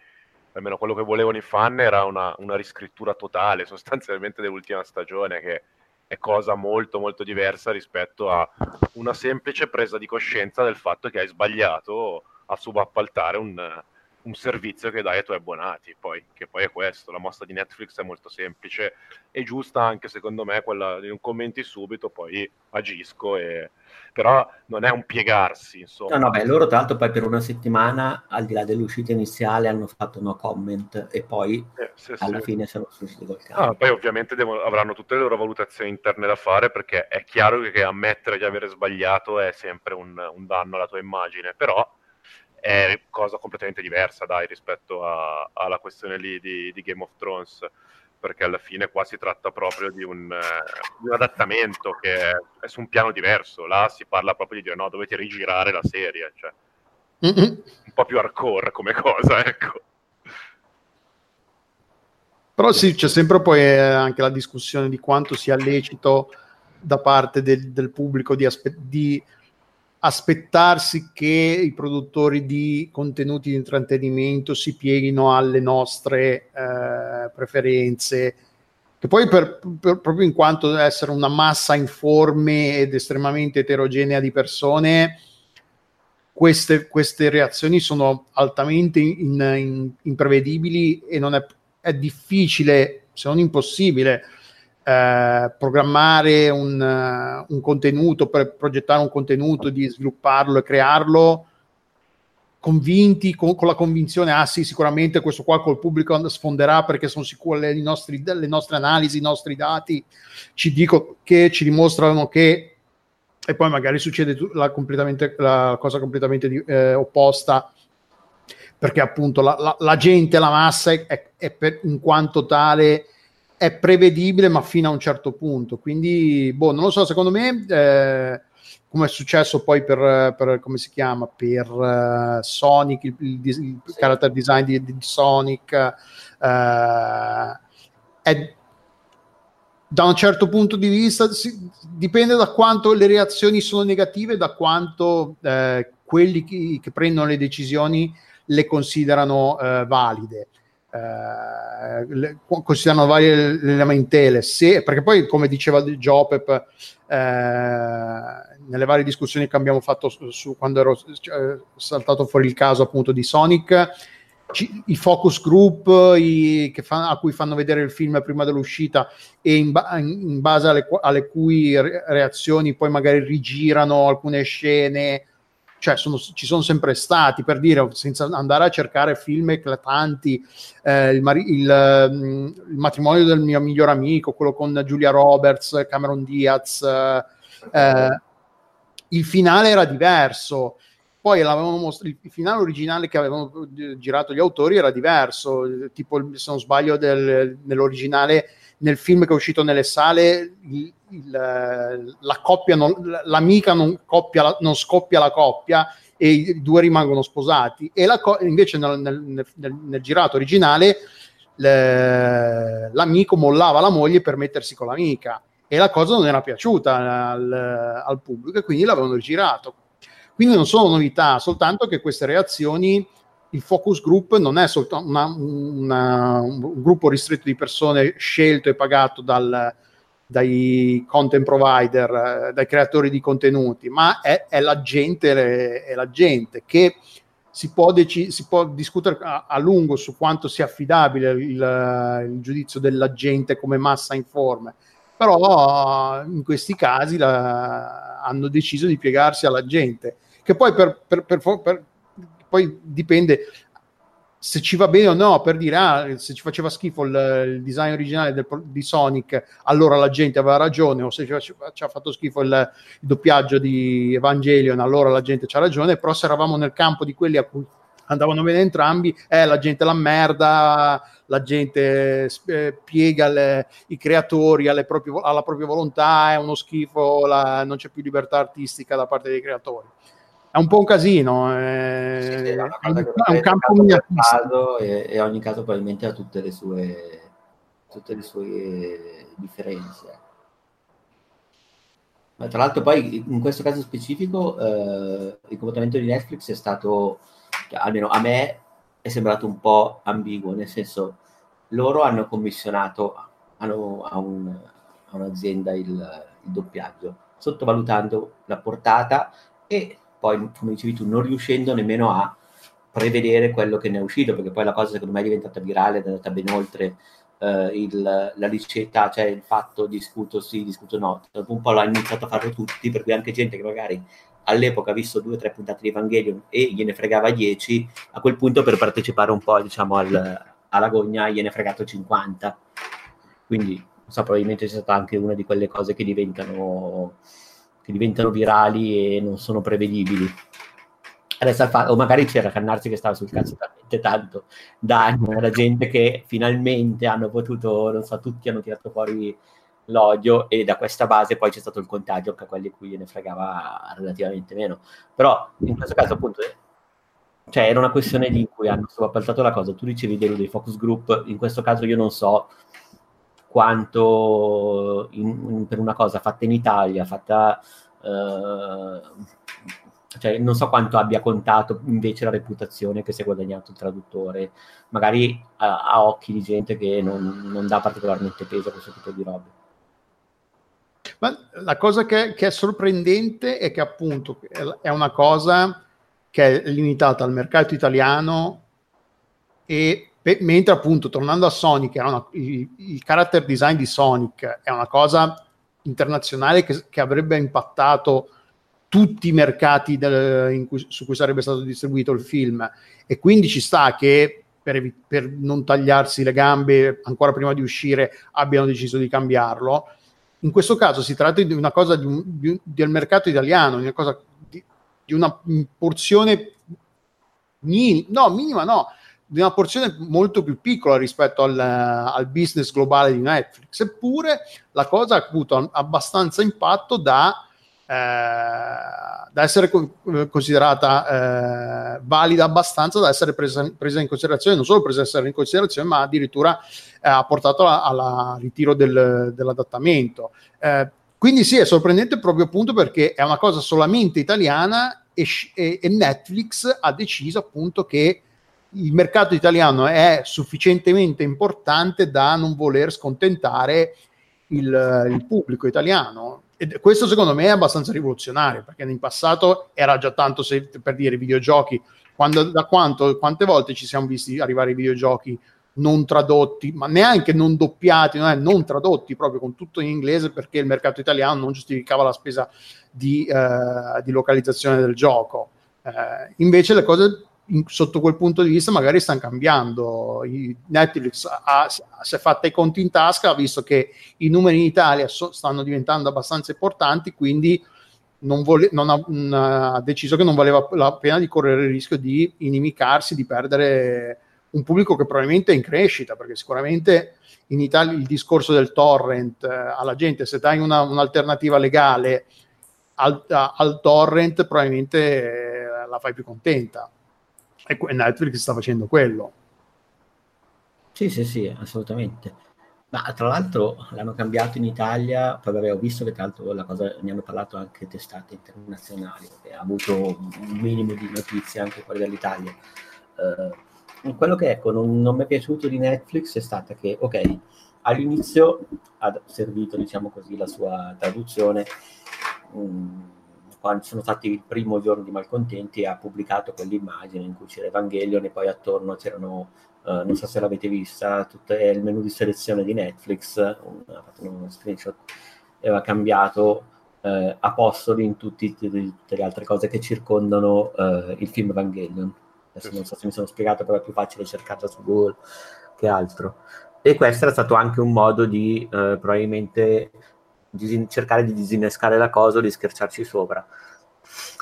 C: almeno quello che volevano i fan era una, una riscrittura totale sostanzialmente dell'ultima stagione che è cosa molto molto diversa rispetto a una semplice presa di coscienza del fatto che hai sbagliato a subappaltare un, un servizio che dai ai tuoi abbonati, poi, che poi è questo, la mossa di Netflix è molto semplice e giusta anche secondo me quella di non commenti subito, poi agisco, e... però non è un piegarsi, insomma.
A: No, no, beh, loro tra l'altro poi per una settimana, al di là dell'uscita iniziale, hanno fatto no comment e poi eh, sì, alla sì. fine sono usciti col
C: cambio. Ah, poi ovviamente devono, avranno tutte le loro valutazioni interne da fare perché è chiaro che ammettere di avere sbagliato è sempre un, un danno alla tua immagine, però è cosa completamente diversa, dai, rispetto a, alla questione lì di, di, Game of Thrones, perché alla fine qua si tratta proprio di un, uh, un adattamento che è, è, su un piano diverso, là si parla proprio di dire no, dovete rigirare la serie, cioè mm-hmm. un po' più hardcore come cosa, ecco.
B: Però sì, c'è sempre poi eh, anche la discussione di quanto sia lecito da parte del, del pubblico di, aspe- di aspettarsi che i produttori di contenuti di intrattenimento si pieghino alle nostre eh, preferenze, che poi per, per, proprio in quanto essere una massa informe ed estremamente eterogenea di persone, queste, queste reazioni sono altamente in, in, imprevedibili e non è, è difficile, se non impossibile, eh, programmare un, uh, un, contenuto, per progettare un contenuto, di svilupparlo e crearlo, convinti, con, con, la convinzione, ah sì, sicuramente questo qua col pubblico sfonderà perché sono sicuro le, nostri, le nostre analisi, i nostri dati ci dicono che ci dimostrano che e poi magari succede la, la cosa completamente eh, opposta. Perché appunto la, la, la, gente, la massa è, è per, in quanto tale è prevedibile, ma fino a un certo punto. Quindi, boh, non lo so, secondo me, eh, come è successo poi per, per, come si chiama, per uh, Sonic, il, il, il character design di, di Sonic, uh, è da un certo punto di vista si, dipende da quanto le reazioni sono negative, da quanto eh, quelli che, che, prendono le decisioni le considerano eh, valide eh, considerano varie le lamentele, se, perché poi come diceva Jopep eh, nelle varie discussioni che abbiamo fatto su, su quando ero cioè, saltato fuori il caso appunto di Sonic, ci, i focus group i, fa, a cui fanno vedere il film prima dell'uscita e in, ba- in base alle, alle, cui reazioni poi magari rigirano alcune scene cioè sono, ci sono sempre stati, per dire, senza andare a cercare film eclatanti, eh, il, il, mm, il, matrimonio del mio miglior amico, quello con Giulia Roberts, Cameron Diaz, eh, eh il finale era diverso. Poi most- il finale originale che avevano girato gli autori era diverso, tipo se non sbaglio del, nell'originale, nel film che è uscito nelle sale, il, il, la coppia, non, l'amica non, coppia, non scoppia la coppia e i due rimangono sposati. E co- invece nel, nel, nel, nel, girato originale le, l'amico mollava la moglie per mettersi con l'amica e la cosa non era piaciuta al, al pubblico e quindi l'avevano rigirato. Quindi non sono novità, soltanto che queste reazioni il focus group non è soltanto una, una, un gruppo ristretto di persone scelto e pagato dal, dai content provider, eh, dai creatori di contenuti, ma è, è, la, gente, è la gente che si può, dec- si può discutere a, a, lungo su quanto sia affidabile il, il, giudizio della gente come massa informe, però in questi casi la, hanno deciso di piegarsi alla gente, che poi per, per, per, per poi dipende se ci va bene o no, per dire, ah, se ci faceva schifo il, il design originale del, di Sonic, allora la gente aveva ragione, o se ci, ci ha fatto schifo il, il, doppiaggio di Evangelion, allora la gente c'ha ragione, però se eravamo nel campo di quelli a cui andavano bene entrambi, eh, la gente la merda, la gente eh, piega le, i creatori proprie, alla propria volontà, è uno schifo, la, non c'è più libertà artistica da parte dei creatori è un po' un casino. È, sì, sì, è, un, è un campo
A: miniaturistico. E, e, ogni caso probabilmente ha tutte le sue, tutte le sue differenze. Ma tra l'altro poi in questo caso specifico eh, il comportamento di Netflix è stato, cioè, almeno a me, è sembrato un po' ambiguo, nel senso loro hanno commissionato hanno, a, un, a un'azienda il, il doppiaggio, sottovalutando la portata e poi, come dicevi tu, non riuscendo nemmeno a prevedere quello che ne è uscito, perché poi la cosa secondo me è diventata virale è andata ben oltre eh, il, la ricetta, cioè il fatto discuto sì, discuto no. Dopo un po' l'hanno iniziato a farlo tutti, per cui anche gente che magari all'epoca ha visto due o tre puntate di Evangelion e gliene fregava 10, a quel punto per partecipare un po' diciamo al, alla gogna gliene fregato 50. Quindi non so, probabilmente c'è stata anche una di quelle cose che diventano, che diventano virali e non sono prevedibili. Adesso o magari c'era Cannarsi che stava sul cazzo talmente tanto da anni, era gente che finalmente hanno potuto, non so, tutti hanno tirato fuori l'odio e da questa base poi c'è stato il contagio anche a quelli cui gliene fregava relativamente meno. Però in questo caso appunto cioè era una questione di cui hanno subappaltato la cosa, tu ricevi dei focus group, in questo caso io non so quanto in, in, per una cosa fatta in Italia, fatta eh, cioè, non so quanto abbia contato invece la reputazione che si è guadagnato il traduttore, magari a, a occhi di gente che non, non, dà particolarmente peso a questo tipo di robe.
B: Ma la cosa che, che, è sorprendente è che appunto è una cosa che è limitata al mercato italiano e pe, mentre appunto tornando a Sonic una, il, il, character design di Sonic è una cosa internazionale che, che avrebbe impattato tutti i mercati del, cui, su cui sarebbe stato distribuito il film e quindi ci sta che per, per, non tagliarsi le gambe ancora prima di uscire abbiano deciso di cambiarlo. In questo caso si tratta di una cosa di un, di, del mercato italiano, una, cosa, di, di una porzione min, no, minima, no, di una porzione molto più piccola rispetto al, al, business globale di Netflix. Eppure la cosa ha avuto abbastanza impatto da eh, da essere co- considerata eh, valida abbastanza da essere presa, presa, in considerazione, non solo presa in considerazione, ma addirittura eh, ha portato al ritiro del, dell'adattamento. Eh, quindi sì, è sorprendente proprio appunto perché è una cosa solamente italiana e, e Netflix ha deciso appunto che il mercato italiano è sufficientemente importante da non voler scontentare il, il pubblico italiano. E questo secondo me è abbastanza rivoluzionario perché in passato era già tanto se, per dire videogiochi quando, da quanto, quante volte ci siamo visti arrivare i videogiochi non tradotti ma neanche non doppiati non, non tradotti proprio con tutto in inglese perché il mercato italiano non giustificava la spesa di, eh, di localizzazione del gioco. Eh, invece le cose in, sotto quel punto di vista magari stanno cambiando. Netflix ha, si è fatta i conti in tasca, ha visto che i numeri in Italia so, stanno diventando abbastanza importanti, quindi non vole, non ha, mh, ha, deciso che non valeva la pena di correre il rischio di inimicarsi, di perdere un pubblico che probabilmente è in crescita, perché sicuramente in Italia il discorso del torrent eh, alla gente, se dai una, un'alternativa legale al, al torrent, probabilmente eh, la fai più contenta e Netflix sta facendo quello.
A: Sì, sì, sì, assolutamente. Ma tra l'altro l'hanno cambiato in Italia, poi vabbè, ho visto che tra l'altro la cosa ne hanno parlato anche testate internazionali, ha avuto un minimo di notizie anche fuori dall'Italia. Uh, quello che ecco, non, non mi è piaciuto di Netflix è stata che, ok, all'inizio ha servito, diciamo così, la sua traduzione. Um, quando sono stati il primo giorno di Malcontenti, ha pubblicato quell'immagine in cui c'era Evangelion e poi attorno c'erano, uh, non so se l'avete vista, tutto il menu di selezione di Netflix, un, ha fatto uno screenshot, e aveva cambiato uh, apostoli in tutti, tutte le altre cose che circondano uh, il film Evangelion. Adesso non so se mi sono spiegato, però è più facile cercarla su Google che altro. E questo era stato anche un modo di probabilmente disin- cercare di disinnescare la cosa o di scherciarci sopra.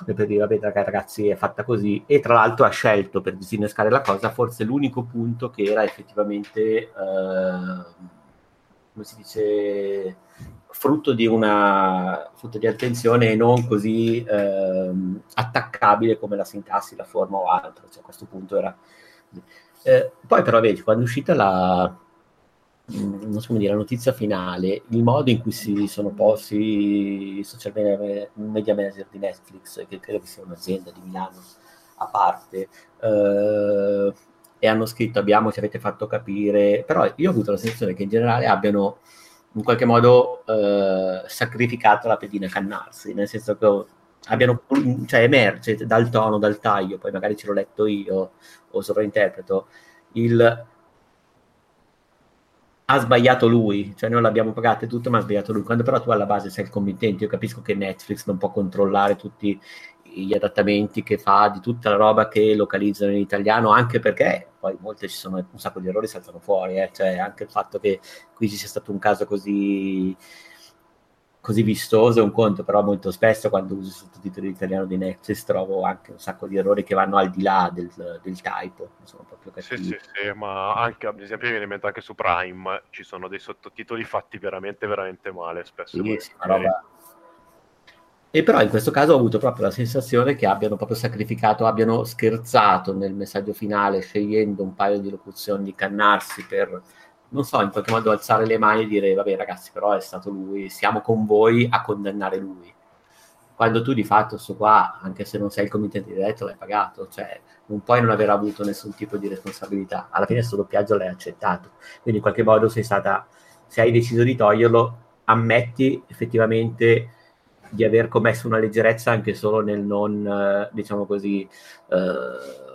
A: Per dire, vabbè, ragazzi, è fatta così. E tra l'altro ha scelto per disinnescare la cosa forse l'unico punto che era effettivamente, eh, come si dice, frutto di una frutto di attenzione e non così eh, attaccabile come la sintassi, la forma o altro. Cioè, a questo punto era. Eh, poi, però, vedi, quando è uscita la non so come dire, la notizia finale, il modo in cui si sono posti i social media manager di Netflix, che credo che sia un'azienda di Milano a parte, eh, e hanno scritto abbiamo, ci avete fatto capire, però io ho avuto la sensazione che in generale abbiano in qualche modo eh, sacrificato la pedina Cannarsi, nel senso che abbiano, cioè emerge dal tono, dal taglio, poi magari ce l'ho letto io o sovrainterpreto, il ha sbagliato lui, cioè noi l'abbiamo pagato e tutto, ma ha sbagliato lui. Quando però tu alla base sei il committente, io capisco che Netflix non può controllare tutti gli adattamenti che fa di tutta la roba che localizzano in italiano, anche perché poi molte ci sono un sacco di errori saltano fuori, eh? cioè anche il fatto che qui ci sia stato un caso così così vistoso è un conto, però molto spesso quando uso i sottotitoli in italiano di Netflix trovo anche un sacco di errori che vanno al di là del, del typo, sono proprio
C: cattivi. Sì, sì, sì, ma anche, ad esempio mi viene in mente anche su Prime ci sono dei sottotitoli fatti veramente, veramente male, spesso. Sì, sì, roba...
A: E però in questo caso ho avuto proprio la sensazione che abbiano proprio sacrificato, abbiano scherzato nel messaggio finale scegliendo un paio di locuzioni di cannarsi per non so, in qualche modo alzare le mani e dire, vabbè ragazzi, però è stato lui, siamo con voi a condannare lui. Quando tu di fatto sto qua, anche se non sei il committente diretto, l'hai pagato, cioè non puoi non aver avuto nessun tipo di responsabilità. Alla fine questo doppiaggio l'hai accettato, quindi in qualche modo sei stata, se hai deciso di toglierlo, ammetti effettivamente di aver commesso una leggerezza anche solo nel non, eh, diciamo così, eh,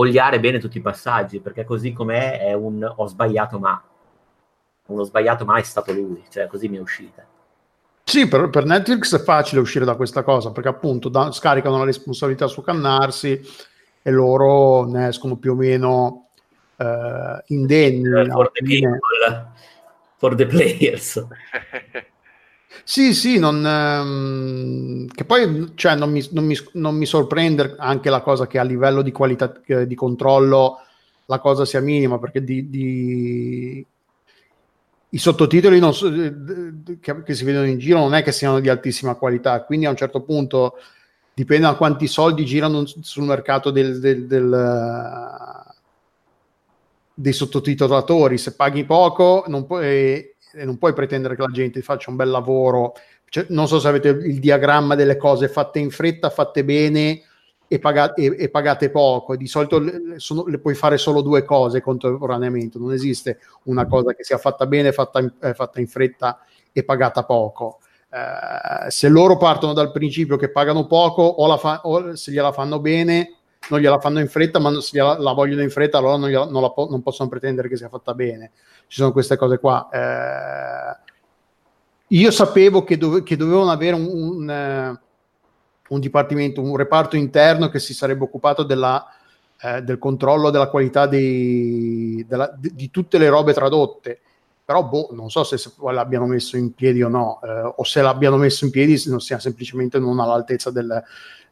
A: oliare bene tutti i passaggi, perché così com'è è un ho sbagliato ma. Uno sbagliato ma è stato lui, cioè così mi è uscita.
B: Sì, per, per Netflix è facile uscire da questa cosa, perché appunto da, scaricano la responsabilità su Cannarsi e loro ne escono più o meno eh, indenni.
A: For the, people, for the players.
B: Sì, sì, non, ehm, che poi cioè, non, mi, non, mi, non, mi, sorprende anche la cosa che a livello di qualità eh, di controllo la cosa sia minima, perché di, di... i sottotitoli so, che, che, si vedono in giro non è che siano di altissima qualità, quindi a un certo punto dipende da quanti soldi girano sul mercato del, del, del, dei sottotitolatori, se paghi poco non puoi e non puoi pretendere che la gente faccia un bel lavoro. Cioè, non so se avete il diagramma delle cose fatte in fretta, fatte bene e, pagate, e, e pagate poco. Di solito le, sono, le, puoi fare solo due cose contemporaneamente. Non esiste una cosa che sia fatta bene, fatta in, eh, fatta in fretta e pagata poco. Eh, se loro partono dal principio che pagano poco o, fa, o se gliela fanno bene, non gliela fanno in fretta, ma se gliela, la vogliono in fretta, allora non, gliela, non, la, non possono pretendere che sia fatta bene ci sono queste cose qua. Eh, io sapevo che, dove, che dovevano avere un, un, eh, un, dipartimento, un reparto interno che si sarebbe occupato della, eh, del controllo della qualità dei, della, di, tutte le robe tradotte. Però boh, non so se, se l'abbiano messo in piedi o no, eh, o se l'abbiano messo in piedi non sia semplicemente non all'altezza del,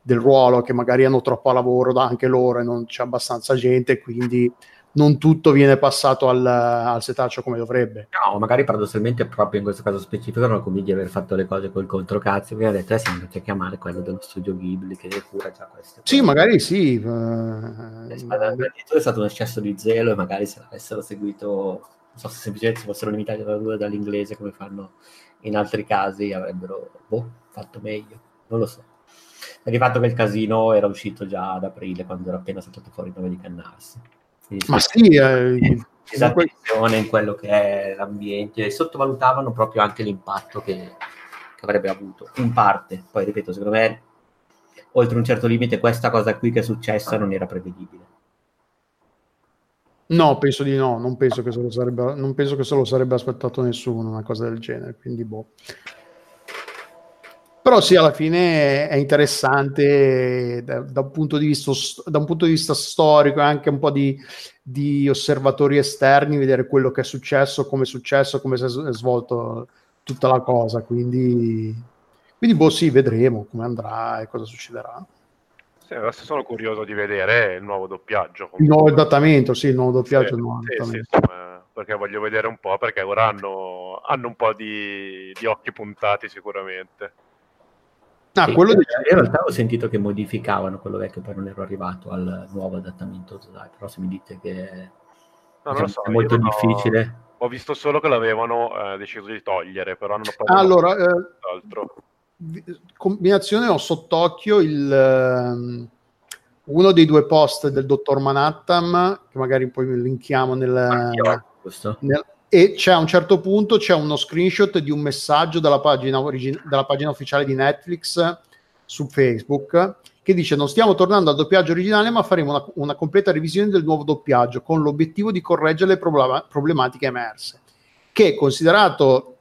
B: del ruolo, che magari hanno troppo lavoro da anche loro e non c'è abbastanza gente, quindi non tutto viene passato al, al, setaccio come dovrebbe.
A: No, magari paradossalmente proprio in questo caso specifico non convinti di aver fatto le cose col controcazzo, mi ha detto eh, siamo andati a chiamare quello dello studio Ghibli che cura già queste
B: cose. Sì, magari sì.
A: Uh, è stato un eccesso di zelo e magari se l'avessero seguito, non so se semplicemente si fossero limitati dall'inglese come fanno in altri casi, avrebbero boh, fatto meglio, non lo so. È fatto che il casino era uscito già ad aprile, quando era appena saltato fuori il nome di Cannarsi.
B: Ma sì, eh,
A: esattenzione in quello che è l'ambiente e sottovalutavano proprio anche l'impatto che, che, avrebbe avuto in parte. Poi ripeto, secondo me, oltre un certo limite, questa cosa qui che è successa non era prevedibile.
B: No, penso di no, non penso che se lo sarebbe, non penso che se lo sarebbe aspettato nessuno una cosa del genere, quindi boh. Però sì, alla fine è interessante da, da, un, punto di vista, da un punto di vista storico e anche un po' di, di, osservatori esterni, vedere quello che è successo, come è successo, come si è svolto tutta la cosa. Quindi, quindi boh, sì, vedremo come andrà e cosa succederà.
C: Sì, adesso sono curioso di vedere il nuovo doppiaggio.
B: Comunque. Il nuovo adattamento, sì, il nuovo doppiaggio. Sì, nuovo
C: sì, sì, insomma, perché voglio vedere un po', perché ora hanno, hanno un po' di, di occhi puntati sicuramente.
A: Ah, sì, quello di... In realtà ho sentito che modificavano quello vecchio, poi non ero arrivato al nuovo adattamento. Dai, però se mi dite che no, diciamo, so, è molto difficile.
C: Ho, ho visto solo che l'avevano eh, deciso di togliere, però non ho
B: proprio allora, eh, combinazione ho sott'occhio il, um, uno dei due post del dottor Manhattan, che magari poi linkiamo nel, nel, e c'è a un certo punto c'è uno screenshot di un messaggio dalla pagina, origin- dalla pagina ufficiale di Netflix su Facebook che dice non stiamo tornando al doppiaggio originale ma faremo una, una completa revisione del nuovo doppiaggio con l'obiettivo di correggere le problema- problematiche emerse che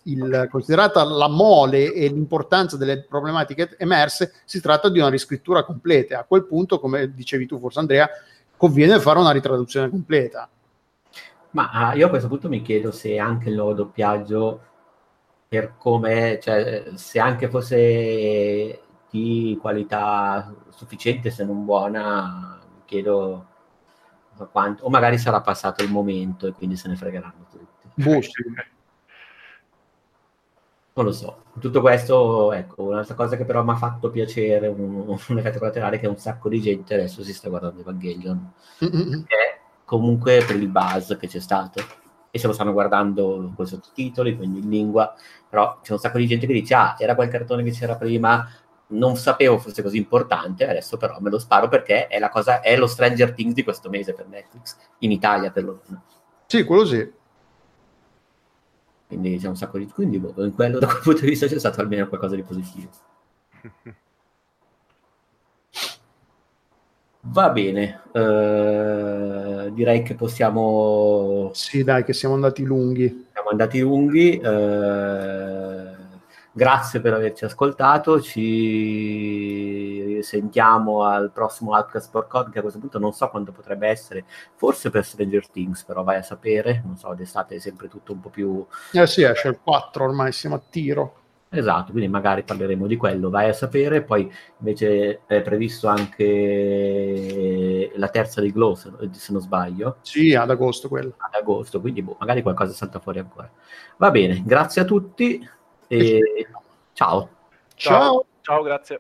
B: il, considerata la mole e l'importanza delle problematiche emerse si tratta di una riscrittura completa. A quel punto come dicevi tu forse Andrea conviene fare una ritraduzione completa
A: ma uh, io a questo punto mi chiedo se anche il nuovo doppiaggio per come, cioè, se anche fosse di qualità sufficiente, se non buona, mi chiedo quanto, o magari sarà passato il momento e quindi se ne fregheranno tutti.
B: Bush.
A: non lo so. Tutto questo, ecco, un'altra cosa che però mi ha fatto piacere, un, un effetto collaterale, che un sacco di gente adesso si sta guardando Evangelion. Mm-hmm. È comunque per il buzz che c'è stato e se lo stanno guardando con i sottotitoli, quindi in lingua, però c'è un sacco di gente che dice ah, era quel cartone che c'era prima, non sapevo fosse così importante, adesso però me lo sparo perché è, la cosa, è lo Stranger Things di questo mese per Netflix, in Italia perlomeno.
B: Sì, quello sì.
A: Quindi c'è un sacco di... Quindi boh, in quello, da quel punto di vista c'è stato almeno qualcosa di positivo. Va bene, uh, direi che possiamo...
B: Sì, dai, che siamo andati lunghi.
A: Siamo andati lunghi. Uh, grazie per averci ascoltato. Ci sentiamo al prossimo Outcast Sport che a questo punto non so quando potrebbe essere. Forse per Stranger Things, però vai a sapere. Non so, d'estate è sempre tutto un po' più...
B: Eh sì, esce il 4, ormai siamo a tiro.
A: Esatto, quindi magari parleremo di quello, vai a sapere, poi invece è previsto anche la terza di Glow, se, non sbaglio.
B: Sì, ad agosto quello.
A: Ad agosto, quindi boh, magari qualcosa salta fuori ancora. Va bene, grazie a tutti e ciao.
C: Ciao, ciao grazie.